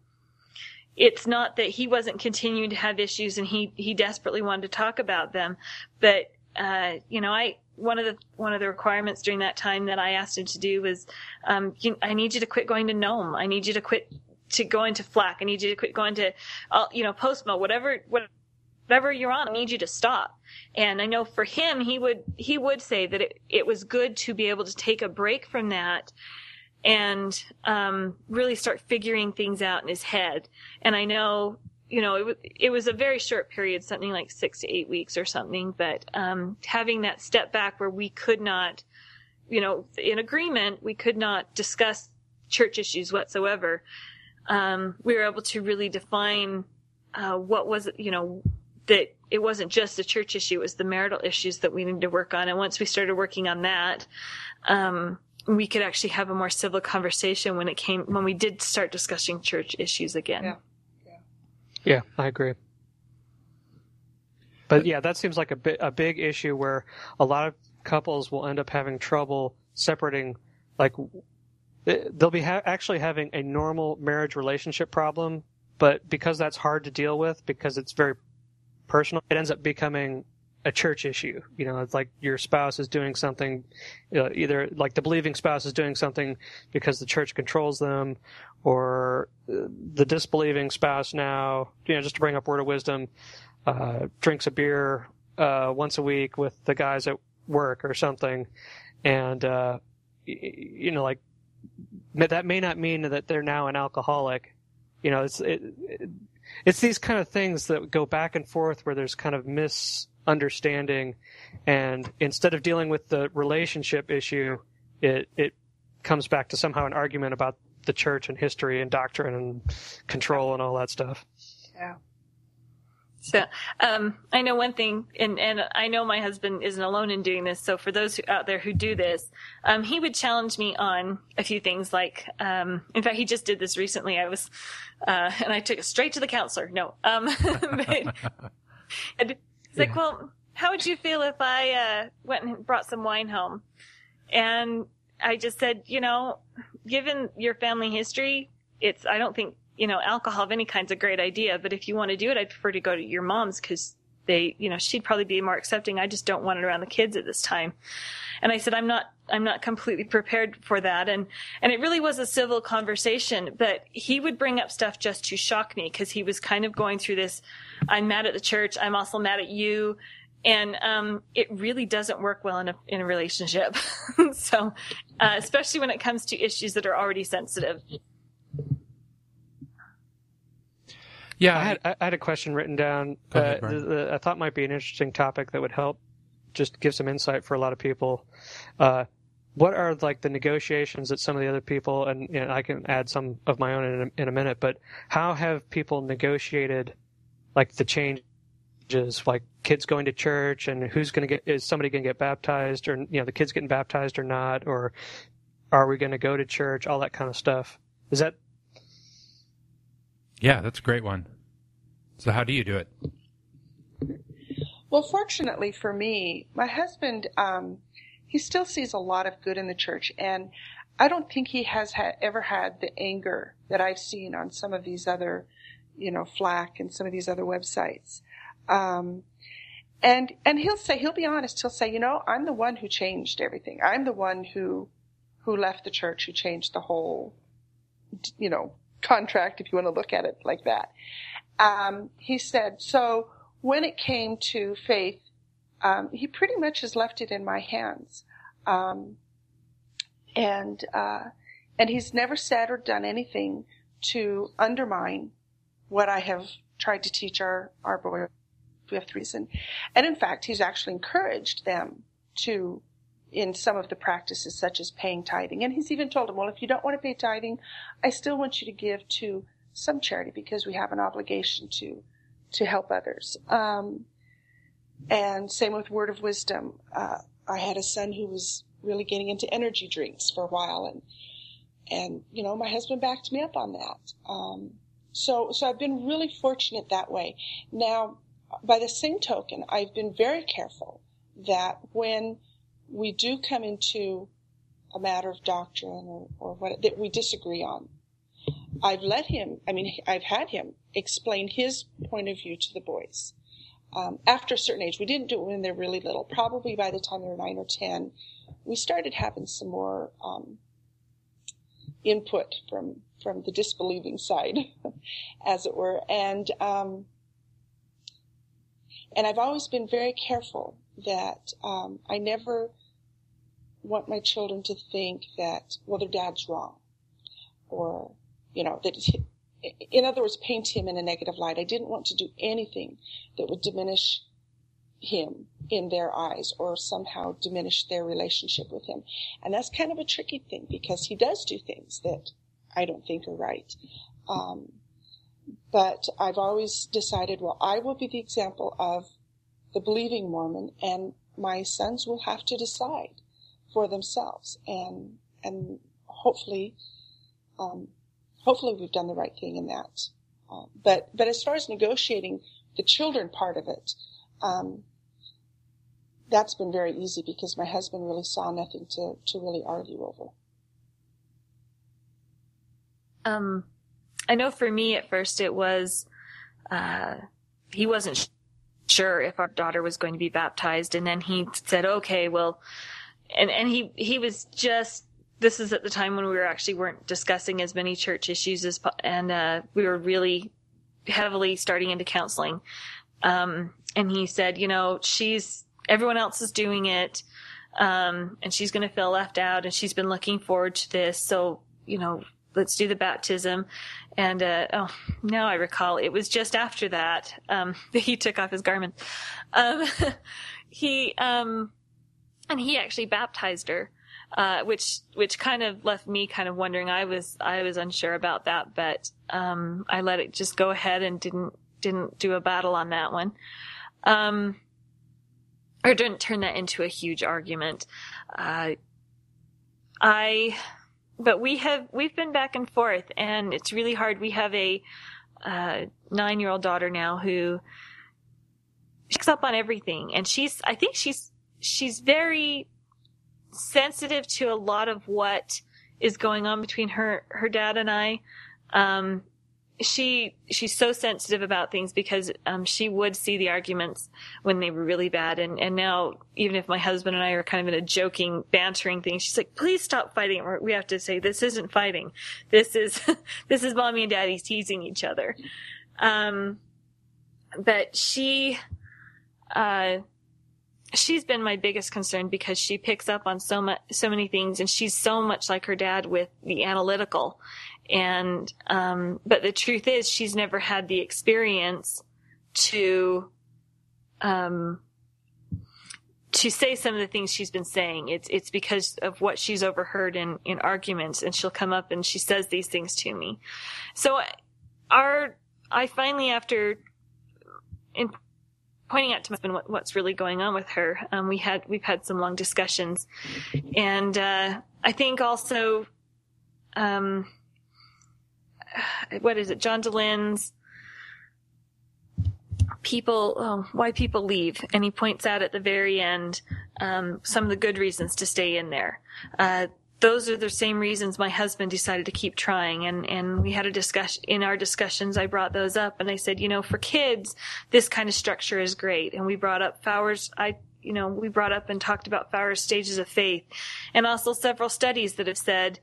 it's not that he wasn't continuing to have issues and he he desperately wanted to talk about them. But uh, you know i one of the one of the requirements during that time that i asked him to do was um, you, i need you to quit going to Nome. I need you to quit to go into flack i need you to quit going to uh, you know postmo whatever whatever you're on i need you to stop. And i know for him he would he would say that it, it was good to be able to take a break from that and um, really start figuring things out in his head. And I know, you know, it, w- it was a very short period, something like six to eight weeks or something, but um, having that step back where we could not, you know, in agreement, we could not discuss church issues whatsoever. Um, we were able to really define uh, what was, you know, that it wasn't just a church issue; it was the marital issues that we needed to work on. And once we started working on that, um, we could actually have a more civil conversation when it came when we did start discussing church issues again. Yeah. Yeah, I agree. But yeah, that seems like a bit a big issue where a lot of couples will end up having trouble separating. Like they'll be ha- actually having a normal marriage relationship problem, but because that's hard to deal with because it's very personal, it ends up becoming a church issue. You know, it's like your spouse is doing something, you know, either like the believing spouse is doing something because the church controls them, or uh, the disbelieving spouse now, you know, just to bring up word of wisdom, uh, drinks a beer uh, once a week with the guys at work or something, and uh, you know, like that may not mean that they're now an alcoholic. You know, it's it, it, it's these kind of things that go back and forth where there's kind of mis understanding and instead of dealing with the relationship issue it it comes back to somehow an argument about the church and history and doctrine and control and all that stuff Yeah. So, um, I know one thing, and, and I know my husband isn't alone in doing this. So for those who, out there who do this, um, he would challenge me on a few things like, um, in fact, he just did this recently. I was, uh, and I took it straight to the counselor. No, um, <laughs> but, <laughs> he's like, well, how would you feel if I, uh, went and brought some wine home? And I just said, you know, given your family history, it's, I don't think you know, alcohol of any kind's a great idea, but if you want to do it, I'd prefer to go to your mom's because they, you know, she'd probably be more accepting. I just don't want it around the kids at this time. And I said, I'm not, I'm not completely prepared for that. And, and it really was a civil conversation, but he would bring up stuff just to shock me because he was kind of going through this. I'm mad at the church. I'm also mad at you. And, um, it really doesn't work well in a, in a relationship. <laughs> so, uh, especially when it comes to issues that are already sensitive. Yeah, I had, I had a question written down. Go ahead, uh, Brian. th- th- I thought might be an interesting topic that would help just give some insight for a lot of people. Uh, what are like the negotiations that some of the other people, and you know, I can add some of my own in a, in a minute, but how have people negotiated like the changes, like kids going to church and who's going to get, is somebody going to get baptized or, you know, the kids getting baptized or not, or are we going to go to church, all that kind of stuff. Is that yeah, that's a great one. So how do you do it? Well, fortunately for me, my husband, um, he still sees a lot of good in the church, and I don't think he has ha- ever had the anger that I've seen on some of these other, you know, Flack and some of these other websites. Um, and and he'll say he'll be honest. He'll say, you know, I'm the one who changed everything. I'm the one who who left the church, who changed the whole, you know, contract, if you want to look at it like that. Um, he said, so when it came to faith, um, he pretty much has left it in my hands. Um, and, uh, and he's never said or done anything to undermine what I have tried to teach our, our boys. We have and, and in fact, he's actually encouraged them to, in some of the practices such as paying tithing. And he's even told them, well, if you don't want to pay tithing, I still want you to give to some charity because we have an obligation to, to help others. Um, and same with word of wisdom. Uh, I had a son who was really getting into energy drinks for a while and, and, you know, my husband backed me up on that. Um, so, so I've been really fortunate that way. Now, by the same token, I've been very careful that when we do come into a matter of doctrine or, or what that we disagree on, I've let him, I mean, I've had him explain his point of view to the boys. Um, after a certain age, we didn't do it when they're really little. Probably by the time they were nine or ten, we started having some more um, input from from the disbelieving side, <laughs> as it were. And um, and I've always been very careful that um, I never want my children to think that well their dad's wrong, or you know that. In other words, paint him in a negative light. I didn't want to do anything that would diminish him in their eyes or somehow diminish their relationship with him. And that's kind of a tricky thing because he does do things that I don't think are right. Um, but I've always decided, well, I will be the example of the believing Mormon and my sons will have to decide for themselves and, and hopefully, um, hopefully we've done the right thing in that. Uh, but, but as far as negotiating the children part of it, um, that's been very easy because my husband really saw nothing to, to really argue over. Um, I know for me at first it was, uh, he wasn't sure if our daughter was going to be baptized, and then he said, "Okay, well," and and he he was just. This is at the time when we were actually weren't discussing as many church issues as, and uh, we were really heavily starting into counseling. Um, and he said, you know, she's everyone else is doing it, um, and she's going to feel left out, and she's been looking forward to this. So, you know, let's do the baptism. And uh, oh, now I recall, it was just after that um, that <laughs> he took off his garment. Um, <laughs> he um, and he actually baptized her. Uh, which which kind of left me kind of wondering. I was I was unsure about that, but um, I let it just go ahead and didn't didn't do a battle on that one. Um, or didn't turn that into a huge argument. Uh, I, but we have, we've been back and forth and it's really hard. We have a, uh, nine year old daughter now who picks up on everything and she's, I think she's, she's very sensitive to a lot of what is going on between her, her dad and I. Um, she she's so sensitive about things because um, she would see the arguments when they were really bad. And and now even if my husband and I are kind of in a joking bantering thing she's like please stop fighting. We have to say this isn't fighting. This is <laughs> this is mommy and daddy teasing each other. Um but she uh she's been my biggest concern because she picks up on so much, so many things, and she's so much like her dad with the analytical. And um, but the truth is, she's never had the experience to um, to say some of the things she's been saying. It's it's because of what she's overheard in in arguments, and she'll come up and she says these things to me. So our I finally after in pointing out to my husband what, what's really going on with her, um, we had we've had some long discussions, and uh, I think also. Um, <sighs> what is it? John Dehlin's people, oh, why people leave. And he points out at the very end, um, some of the good reasons to stay in there. Uh, those are the same reasons my husband decided to keep trying. And, and we had a discussion in our discussions. I brought those up and I said, you know, for kids, this kind of structure is great. And we brought up Fowler's, I, you know, we brought up and talked about Fowler's stages of faith and also several studies that have said,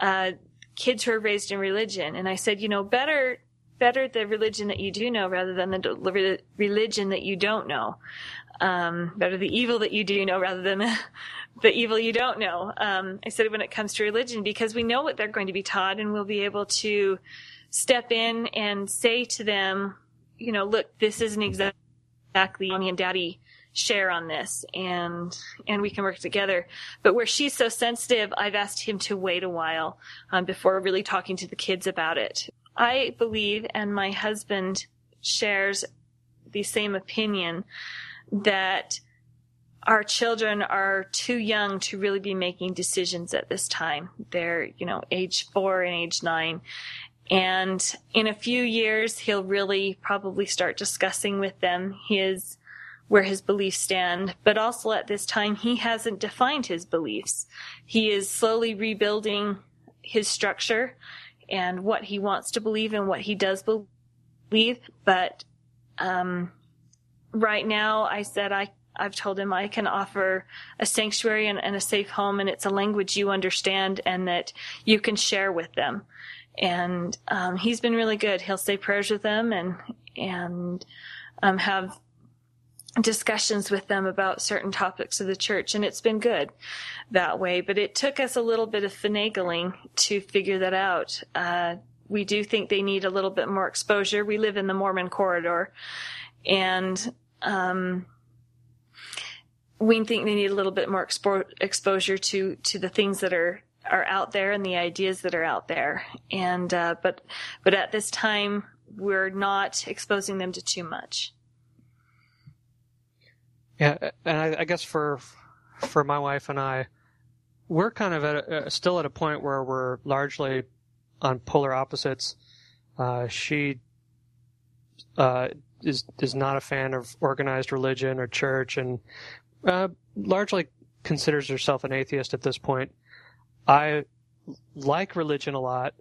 uh, kids who are raised in religion. And I said, you know, better, better the religion that you do know rather than the religion that you don't know. Um, better the evil that you do know rather than <laughs> the, evil you don't know. Um, I said when it comes to religion, because we know what they're going to be taught and we'll be able to step in and say to them, you know, look, this isn't exactly mommy and daddy share on this and and we can work together but where she's so sensitive i've asked him to wait a while um, before really talking to the kids about it i believe and my husband shares the same opinion that our children are too young to really be making decisions at this time. They're, you know, age four and age nine. And in a few years, he'll really probably start discussing with them his, where his beliefs stand. But also at this time, he hasn't defined his beliefs. He is slowly rebuilding his structure and what he wants to believe and what he does believe. But, um, right now, I said I I've told him I can offer a sanctuary and, and, a safe home, and it's a language you understand and that you can share with them. And um, he's been really good. He'll say prayers with them and and um, have discussions with them about certain topics of the church, and it's been good that way. But it took us a little bit of finagling to figure that out. Uh, we do think they need a little bit more exposure. We live in the Mormon corridor, and um, we think they need a little bit more expo- exposure to to the things that are are out there and the ideas that are out there. And uh, but but at this time, we're not exposing them to too much. Yeah, and I, I guess for for my wife and I, we're kind of at a, uh, still at a point where we're largely on polar opposites. Uh, she uh, is is not a fan of organized religion or church, and uh, largely considers herself an atheist at this point. I like religion a lot.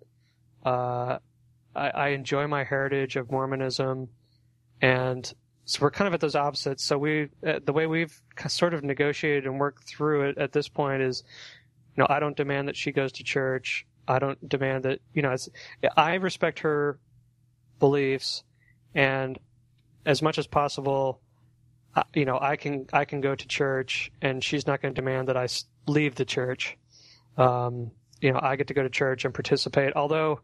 Uh, I, I, enjoy my heritage of Mormonism, and so we're kind of at those opposites. So we, uh, the way we've sort of negotiated and worked through it at this point is, you know, I don't demand that she goes to church. I don't demand that, you know, I respect her beliefs, and as much as possible, you know, I can I can go to church, and she's not going to demand that I leave the church. Um, you know, I get to go to church and participate. Although,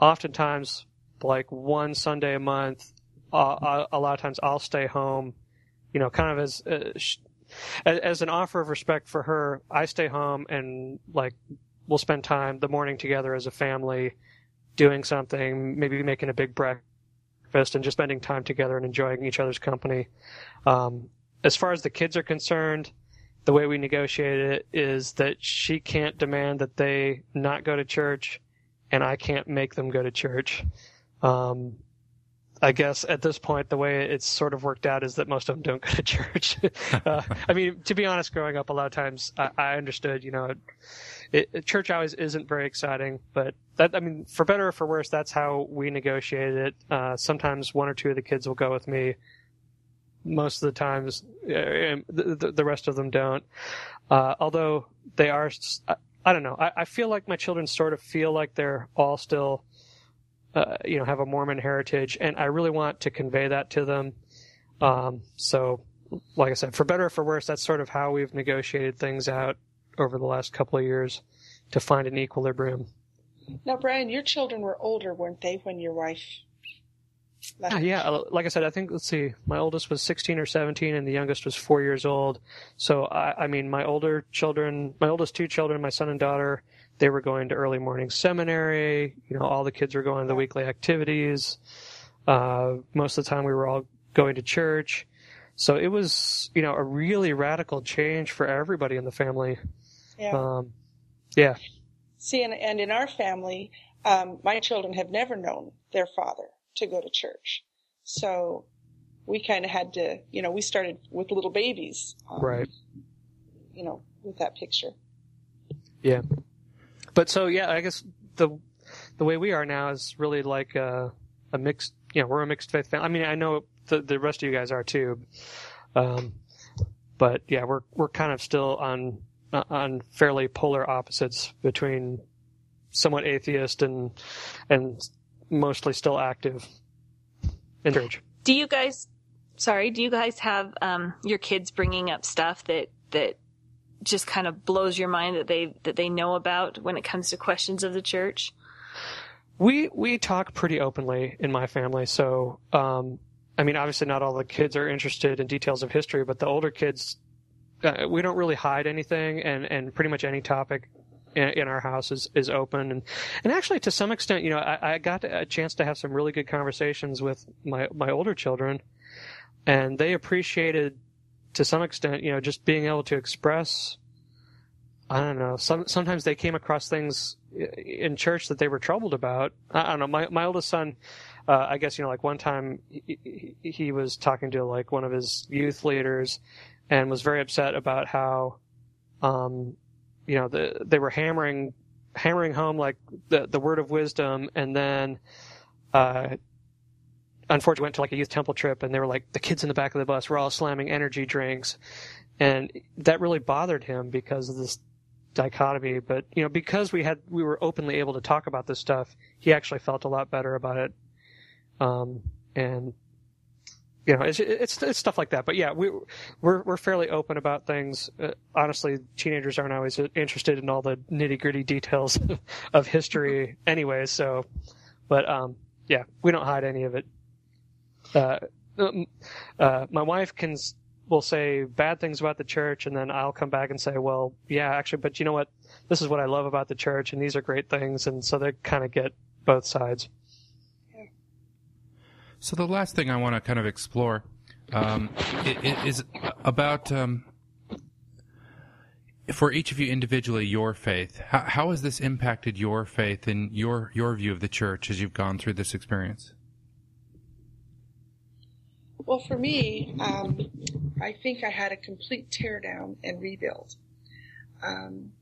oftentimes, like one Sunday a month, uh, a lot of times I'll stay home. You know, kind of as uh, as an offer of respect for her, I stay home and like we'll spend time the morning together as a family, doing something, maybe making a big breakfast and just spending time together and enjoying each other's company. Um, as far as the kids are concerned, the way we negotiated it is that she can't demand that they not go to church, and I can't make them go to church. Um, I guess at this point, the way it's sort of worked out is that most of them don't go to <laughs> church. uh, I mean, to be honest, growing up, a lot of times I, I understood, you know, it, it, church always isn't very exciting, but that, I mean, for better or for worse, that's how we negotiated it. Uh, sometimes one or two of the kids will go with me. Most of the times, uh, the, the, rest of them don't. Uh, although they are, I, I don't know. I, I feel like my children sort of feel like they're all still uh, you know, have a Mormon heritage, and I really want to convey that to them. Um, so like I said, for better or for worse, that's sort of how we've negotiated things out over the last couple of years to find an equilibrium. Now, Brian, your children were older, weren't they, when your wife left? Ah, yeah, uh, like I said, I think let's see, my oldest was 16 or 17, and the youngest was four years old. So I, I mean, my older children, my oldest two children, my son and daughter, they were going to early morning seminary. You know, all the kids were going to the weekly activities. Uh, most of the time, we were all going to church. So it was, you know, a really radical change for everybody in the family. Yeah. Um, yeah. See, and, and in our family, um, my children have never known their father to go to church. So we kind of had to, you know, we started with little babies, um, Right. you know, with that picture. Yeah. But so yeah, I guess the the way we are now is really like a, a mixed. You know, we're a mixed faith family. I mean, I know the the rest of you guys are too. Um, but yeah, we're we're kind of still on on fairly polar opposites between somewhat atheist and and mostly still active in church. Do you guys, sorry, do you guys have um, your kids bringing up stuff that that just kind of blows your mind that they that they know about when it comes to questions of the church? We we talk pretty openly in my family. So, um, I mean, obviously, not all the kids are interested in details of history, but the older kids, uh, we don't really hide anything, and and pretty much any topic in, in our house is, is open. And and actually, to some extent, you know, I, I got a chance to have some really good conversations with my my older children, and they appreciated to some extent, you know, just being able to express. I don't know. Some sometimes they came across things in church that they were troubled about. I, I don't know. My my oldest son, uh, I guess you know, like one time he, he, was talking to like one of his youth leaders, and was very upset about how, um, you know, the, they were hammering hammering home like the the word of wisdom, and then, uh, unfortunately went to like a youth temple trip, and they were like the kids in the back of the bus were all slamming energy drinks, and that really bothered him because of this dichotomy. But you know because we had we were openly able to talk about this stuff he actually felt a lot better about it. Um and you know it's it's, it's stuff like that. But yeah we we're we're fairly open about things. Uh, honestly teenagers aren't always interested in all the nitty-gritty details <laughs> of history anyway so but um yeah we don't hide any of it uh, um, uh my wife can will say bad things about the church and then I'll come back and say, well, yeah, actually, but you know what? This is what I love about the church and these are great things. And so they kind of get both sides. So the last thing I want to kind of explore um, is about um, for each of you individually your faith. How, how has this impacted your faith and your your view of the church as you've gone through this experience? Well, for me, um, I think I had a complete teardown and rebuild. Um,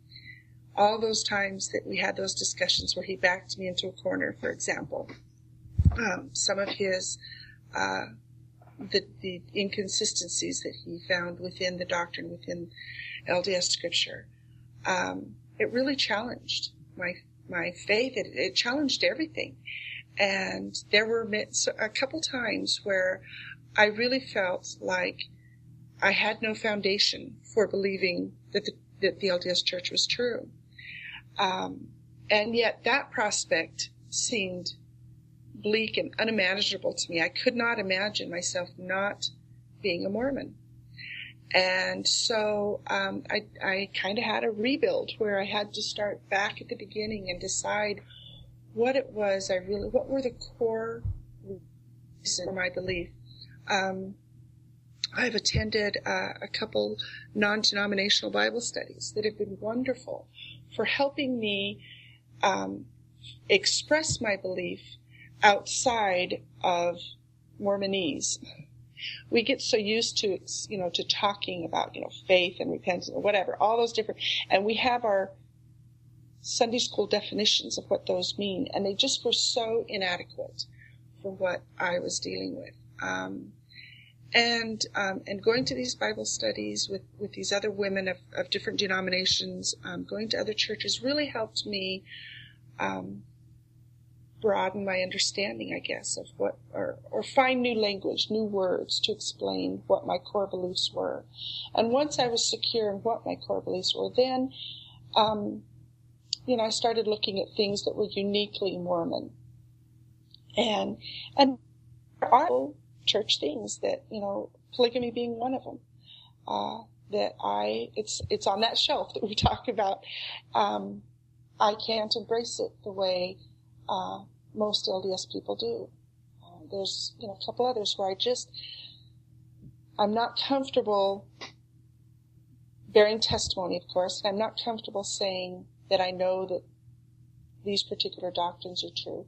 all those times that we had those discussions where he backed me into a corner, for example, um, some of his uh, the, the inconsistencies that he found within the doctrine, within LDS scripture, um, it really challenged my my faith. It, it challenged everything, and there were a couple times where I really felt like I had no foundation for believing that the, that the LDS Church was true. Um, and yet that prospect seemed bleak and unimaginable to me. I could not imagine myself not being a Mormon. And so um, I, I kind of had a rebuild where I had to start back at the beginning and decide what it was I really, what were the core reasons for my belief. Um, I've attended uh, a couple non-denominational Bible studies that have been wonderful for helping me um, express my belief outside of Mormonese. We get so used to, you know, to talking about, you know, faith and repentance or whatever, all those different, and we have our Sunday school definitions of what those mean, and they just were so inadequate for what I was dealing with. Um, and um, and going to these Bible studies with, with these other women of, of different denominations, um, going to other churches really helped me um, broaden my understanding, I guess, of what, or, or find new language, new words to explain what my core beliefs were. And once I was secure in what my core beliefs were, then, um, you know, I started looking at things that were uniquely Mormon. And, and are church things that, you know, polygamy being one of them. Uh, that I, it's, it's on that shelf that we <laughs> talk about. Um, I can't embrace it the way, uh, most LDS people do. Uh, there's, you know, a couple others where I just, I'm not comfortable bearing testimony, of course, and I'm not comfortable saying that I know that these particular doctrines are true.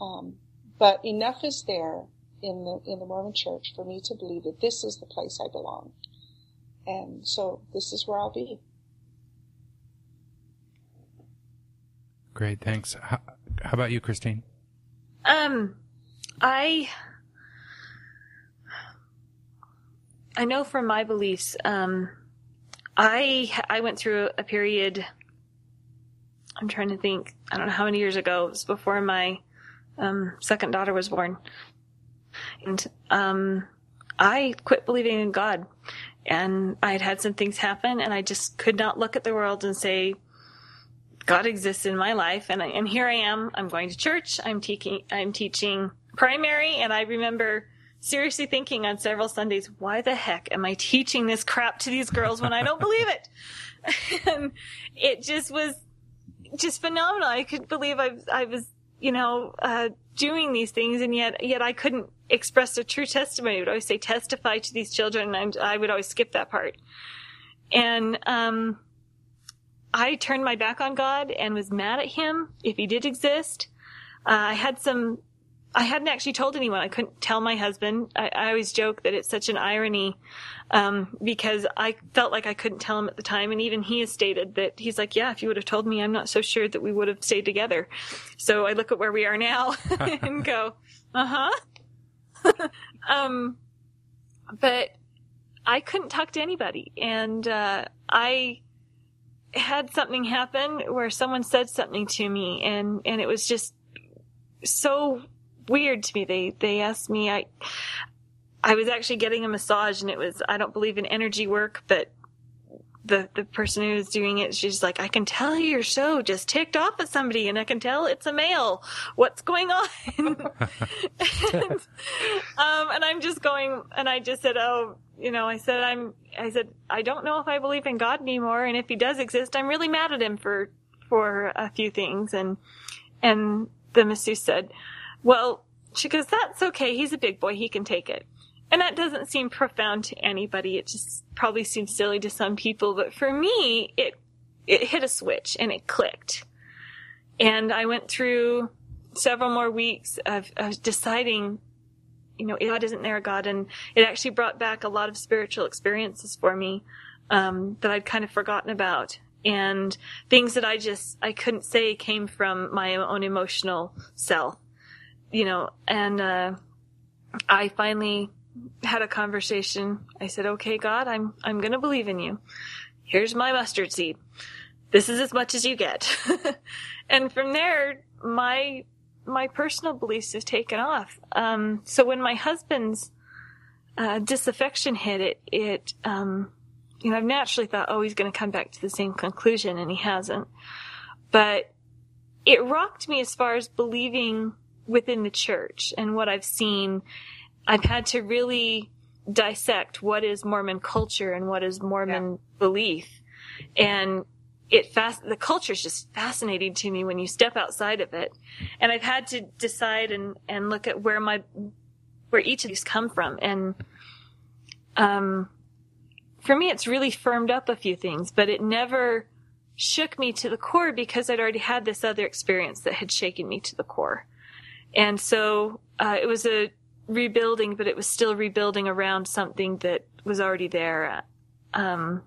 Um, but enough is there in the in the Mormon Church for me to believe that this is the place I belong, and so this is where I'll be. Great, thanks. How, how about you, Kristene? Um, I I know from my beliefs, um, I I went through a period. I'm trying to think. I don't know how many years ago. It was before my um, second daughter was born, and um, I quit believing in God. And I had had some things happen, and I just could not look at the world and say, God exists in my life, and I, and here I am. I'm going to church. I'm teaching. I'm teaching primary, and I remember seriously thinking on several Sundays, why the heck am I teaching this crap to these girls when I don't believe it? <laughs> and it just was just phenomenal. I couldn't believe I, I was, you know, uh, doing these things, and yet yet I couldn't express a true testimony. I would always say testify to these children, and I would always skip that part. And um, I turned my back on God and was mad at Him if He did exist. Uh, I had some. I hadn't actually told anyone. I couldn't tell my husband. I, I always joke that it's such an irony um, because I felt like I couldn't tell him at the time, and even he has stated that he's like, "Yeah, if you would have told me, I'm not so sure that we would have stayed together." So I look at where we are now <laughs> and go, "Uh huh." <laughs> um, but I couldn't talk to anybody, and uh, I had something happen where someone said something to me, and and it was just so weird to me. They they asked me I I was actually getting a massage and it was I don't believe in energy work, but the the person who was doing it, she's like, I can tell you're so just ticked off at somebody, and I can tell it's a male. What's going on? <laughs> and, um, and I'm just going, and I just said, oh, you know, I said I'm, I said I don't know if I believe in God anymore, and if He does exist, I'm really mad at Him for for a few things, and and the masseuse said, well, she goes, that's okay. He's a big boy. He can take it. And that doesn't seem profound to anybody. It just probably seems silly to some people. But for me, it, it hit a switch and it clicked. And I went through several more weeks of, of deciding, you know, God isn't there, God. And it actually brought back a lot of spiritual experiences for me, um, that I'd kind of forgotten about. And things that I just, I couldn't say came from my own emotional self, you know, and, uh, I finally had a conversation. I said, "Okay, God, I'm I'm going to believe in you. Here's my mustard seed. This is as much as you get." <laughs> and from there, my my personal beliefs have taken off. Um, so when my husband's uh, disaffection hit, it it um, you know I've naturally thought, "Oh, he's going to come back to the same conclusion," and he hasn't. But it rocked me as far as believing within the church and what I've seen I've had to really dissect what is Mormon culture and what is Mormon yeah. belief. And it fast, the culture is just fascinating to me when you step outside of it. And I've had to decide and, and look at where my, where each of these come from. And, um, for me, it's really firmed up a few things, but it never shook me to the core because I'd already had this other experience that had shaken me to the core. And so, uh, it was a, rebuilding, but it was still rebuilding around something that was already there um,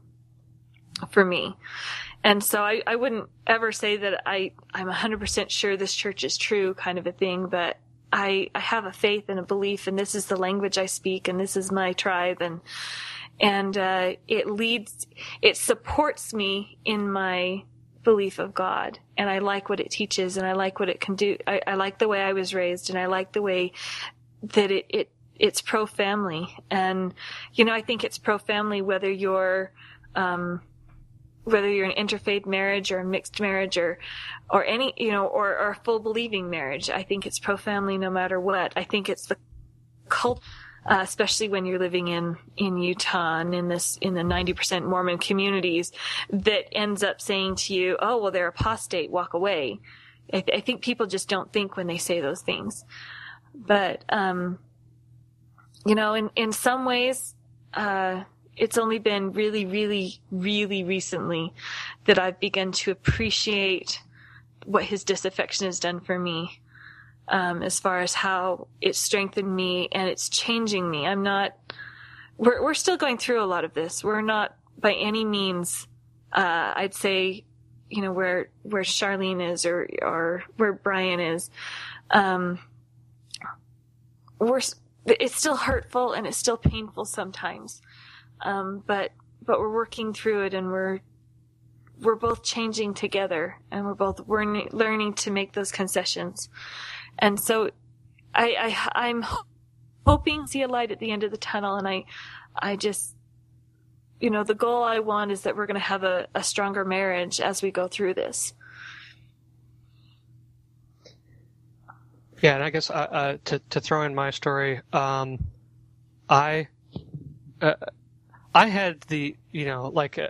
for me. And so I, I wouldn't ever say that I, I'm 100% sure this church is true kind of a thing, but I, I have a faith and a belief and this is the language I speak and this is my tribe and, and, uh, it leads, it supports me in my belief of God and I like what it teaches and I like what it can do. I, I like the way I was raised and I like the way that it, it it's pro family and you know I think it's pro family whether you're um, whether you're an interfaith marriage or a mixed marriage or or any you know or, or a full believing marriage. I think it's pro family no matter what. I think it's the cult uh, especially when you're living in in Utah and in this in the 90% Mormon communities that ends up saying to you oh well they're apostate walk away I, th- I think people just don't think when they say those things but um you know in in some ways uh it's only been really, really, really recently that I've begun to appreciate what his disaffection has done for me. Um, as far as how it strengthened me and it's changing me. I'm not, we're, we're still going through a lot of this. We're not by any means, uh, I'd say, you know, where, where Charlene is or, or where Brian is. Um, we're, it's still hurtful and it's still painful sometimes. Um, but but we're working through it, and we're we're both changing together, and we're both learning learning to make those concessions. And so, I, I I'm hoping to see a light at the end of the tunnel, and I I just you know the goal I want is that we're going to have a, a stronger marriage as we go through this. Yeah, and I guess uh, uh, to to throw in my story, um, I uh, I had the you know like uh,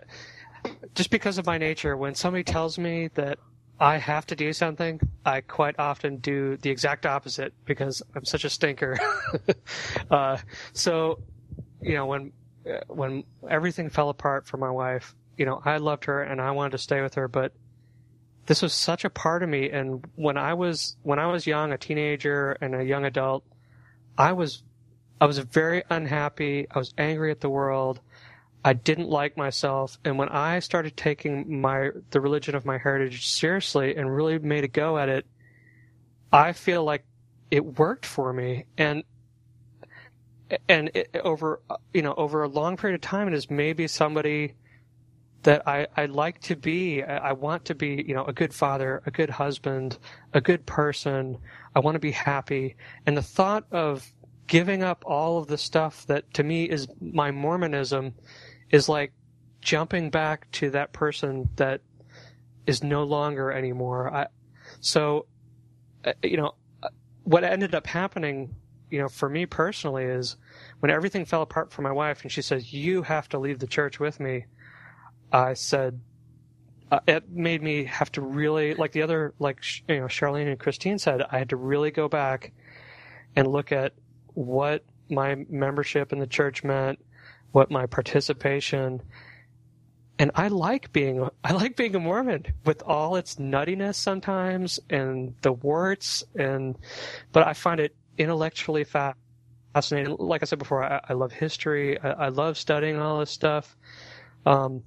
just because of my nature, when somebody tells me that I have to do something, I quite often do the exact opposite because I'm such a stinker. <laughs> uh, so, you know, when uh, when everything fell apart for my wife, you know, I loved her and I wanted to stay with her, but this was such a part of me. And when I was when I was young, a teenager and a young adult, I was I was very unhappy. I was angry at the world. I didn't like myself. And when I started taking my the religion of my heritage seriously and really made a go at it, I feel like it worked for me. And and it, over you know over a long period of time, it is maybe somebody that I, I like to be. I, I want to be, you know, a good father, a good husband, a good person. I want to be happy. And the thought of giving up all of the stuff that to me is my Mormonism is like jumping back to that person that is no longer anymore. I, so, uh, you know, what ended up happening, you know, for me personally is when everything fell apart for my wife and she says, you have to leave the church with me. I said, uh, it made me have to really, like the other, like, you know, Charlene and Kristene said, I had to really go back and look at what my membership in the church meant, what my participation, and I like being I like being a Mormon with all its nuttiness sometimes and the warts and, but I find it intellectually fascinating. Like I said before, I, I love history. I, I, love studying all this stuff. Um,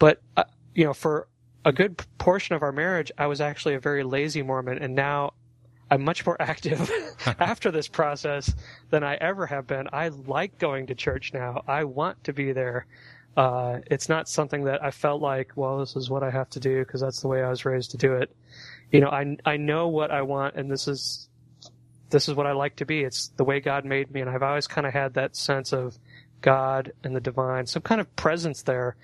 but uh, you know, for a good portion of our marriage, I was actually a very lazy Mormon, and now I'm much more active <laughs> after this process than I ever have been. I like going to church now. I want to be there. Uh, it's not something that I felt like, well, this is what I have to do because that's the way I was raised to do it. You know, I I know what I want, and this is this is what I like to be. It's the way God made me, and I've always kind of had that sense of God and the divine, some kind of presence there.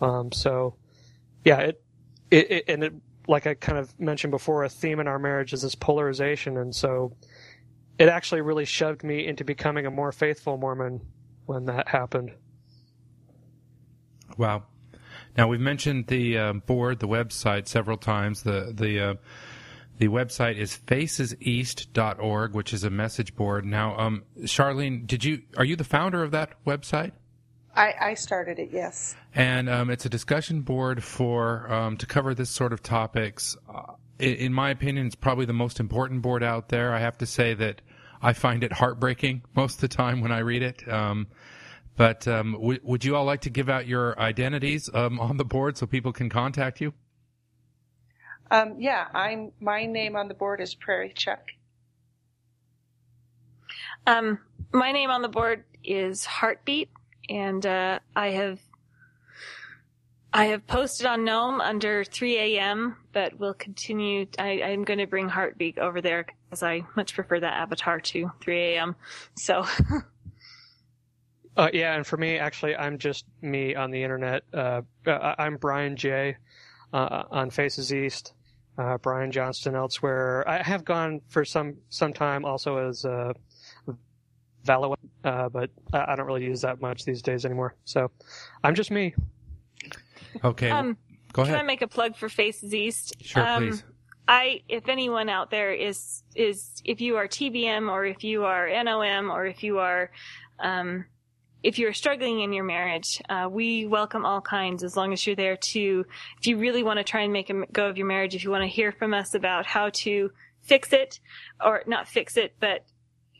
Um, so, yeah, it, it, it and it like I kind of mentioned before, a theme in our marriage is this polarization, and so it actually really shoved me into becoming a more faithful Mormon when that happened. Wow. Now we've mentioned the uh, board, the website several times. The the uh, the website is faceseast.org, which is a message board. Now, um, Charlene, did you are you the founder of that website? I, I started it, yes. And um, it's a discussion board for um, to cover this sort of topics. Uh, in, in, my opinion, it's probably the most important board out there. I have to say that I find it heartbreaking <laughs> most of the time when I read it. Um, but um, w- would you all like to give out your identities um, on the board so people can contact you? Um, yeah, I'm. My name on the board is Prairie Chuck. Um, my name on the board is Heartbeat and uh, I have I have posted on NOM under 3 a.m., but we'll continue. I, I'm going to bring Heartbeat over there because I much prefer that avatar to 3 a.m. So, <laughs> Uh, yeah, and for me, actually, I'm just me on the internet. Uh, uh, I'm Brian J. Uh, on Faces East. Uh, Brian Johnston elsewhere. I have gone for some some time also as Valorant, uh, but I I don't really use that much these days anymore. So I'm just me. Okay, um, go can I ahead. make a plug for Faces East? Sure, Um, please. I, if anyone out there is, is, if you are TBM or if you are NOM or if you are, um, if you're struggling in your marriage, uh, we welcome all kinds as long as you're there to, if you really want to try and make a go of your marriage, if you want to hear from us about how to fix it or not fix it, but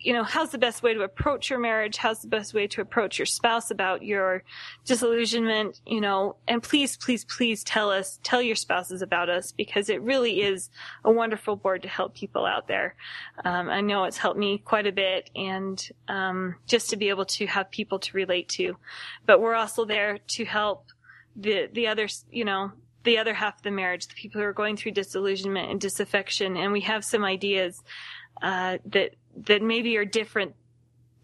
you know, how's the best way to approach your marriage? How's the best way to approach your spouse about your disillusionment? You know, and please, please, please tell us, tell your spouses about us because it really is a wonderful board to help people out there. Um, I know it's helped me quite a bit and, um, just to be able to have people to relate to, but we're also there to help the, the others, you know, the other half of the marriage, the people who are going through disillusionment and disaffection. And we have some ideas, uh, that, that maybe are different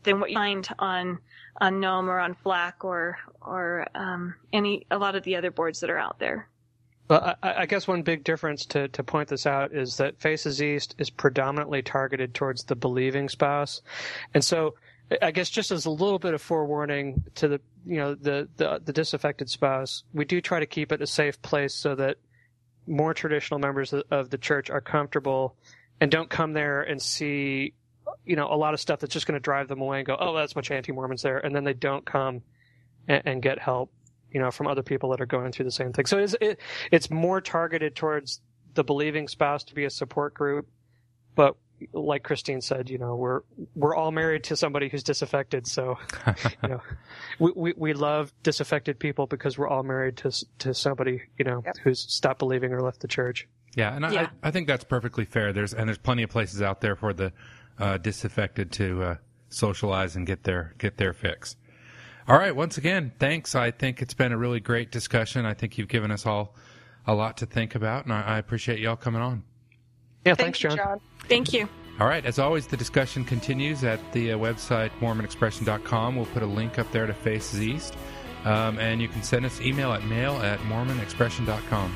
than what you find on, on NOM or on FLAC or, or, um, any, a lot of the other boards that are out there. Well, I, I guess one big difference to, to point this out is that Faces East is predominantly targeted towards the believing spouse, and so I guess just as a little bit of forewarning to the you know the the, the disaffected spouse, we do try to keep it a safe place so that more traditional members of- of the church are comfortable and don't come there and see you know a lot of stuff that's just going to drive them away and go, oh, that's a bunch of anti-Mormons there, and then they don't come and, and get help you know, from other people that are going through the same thing. So it's it, it's more targeted towards the believing spouse to be a support group, but like Kristene said, you know, we're we're all married to somebody who's disaffected, so <laughs> you know, we, we we love disaffected people because we're all married to to somebody you know Yep. who's stopped believing or left the church. Yeah, and Yeah. I, I think that's perfectly fair. There's and there's plenty of places out there for the uh, disaffected to uh, socialize and get their get their fix. All right, once again, thanks. I think it's been a really great discussion. I think you've given us all a lot to think about, and I, I appreciate y'all coming on. Yeah, Thank thanks, you, John. John. Thank you. All right, as always, the discussion continues at the uh, website mormonexpression.com. We'll put a link up there to Faces East, um, and you can send us email at mail at mormonexpression.com.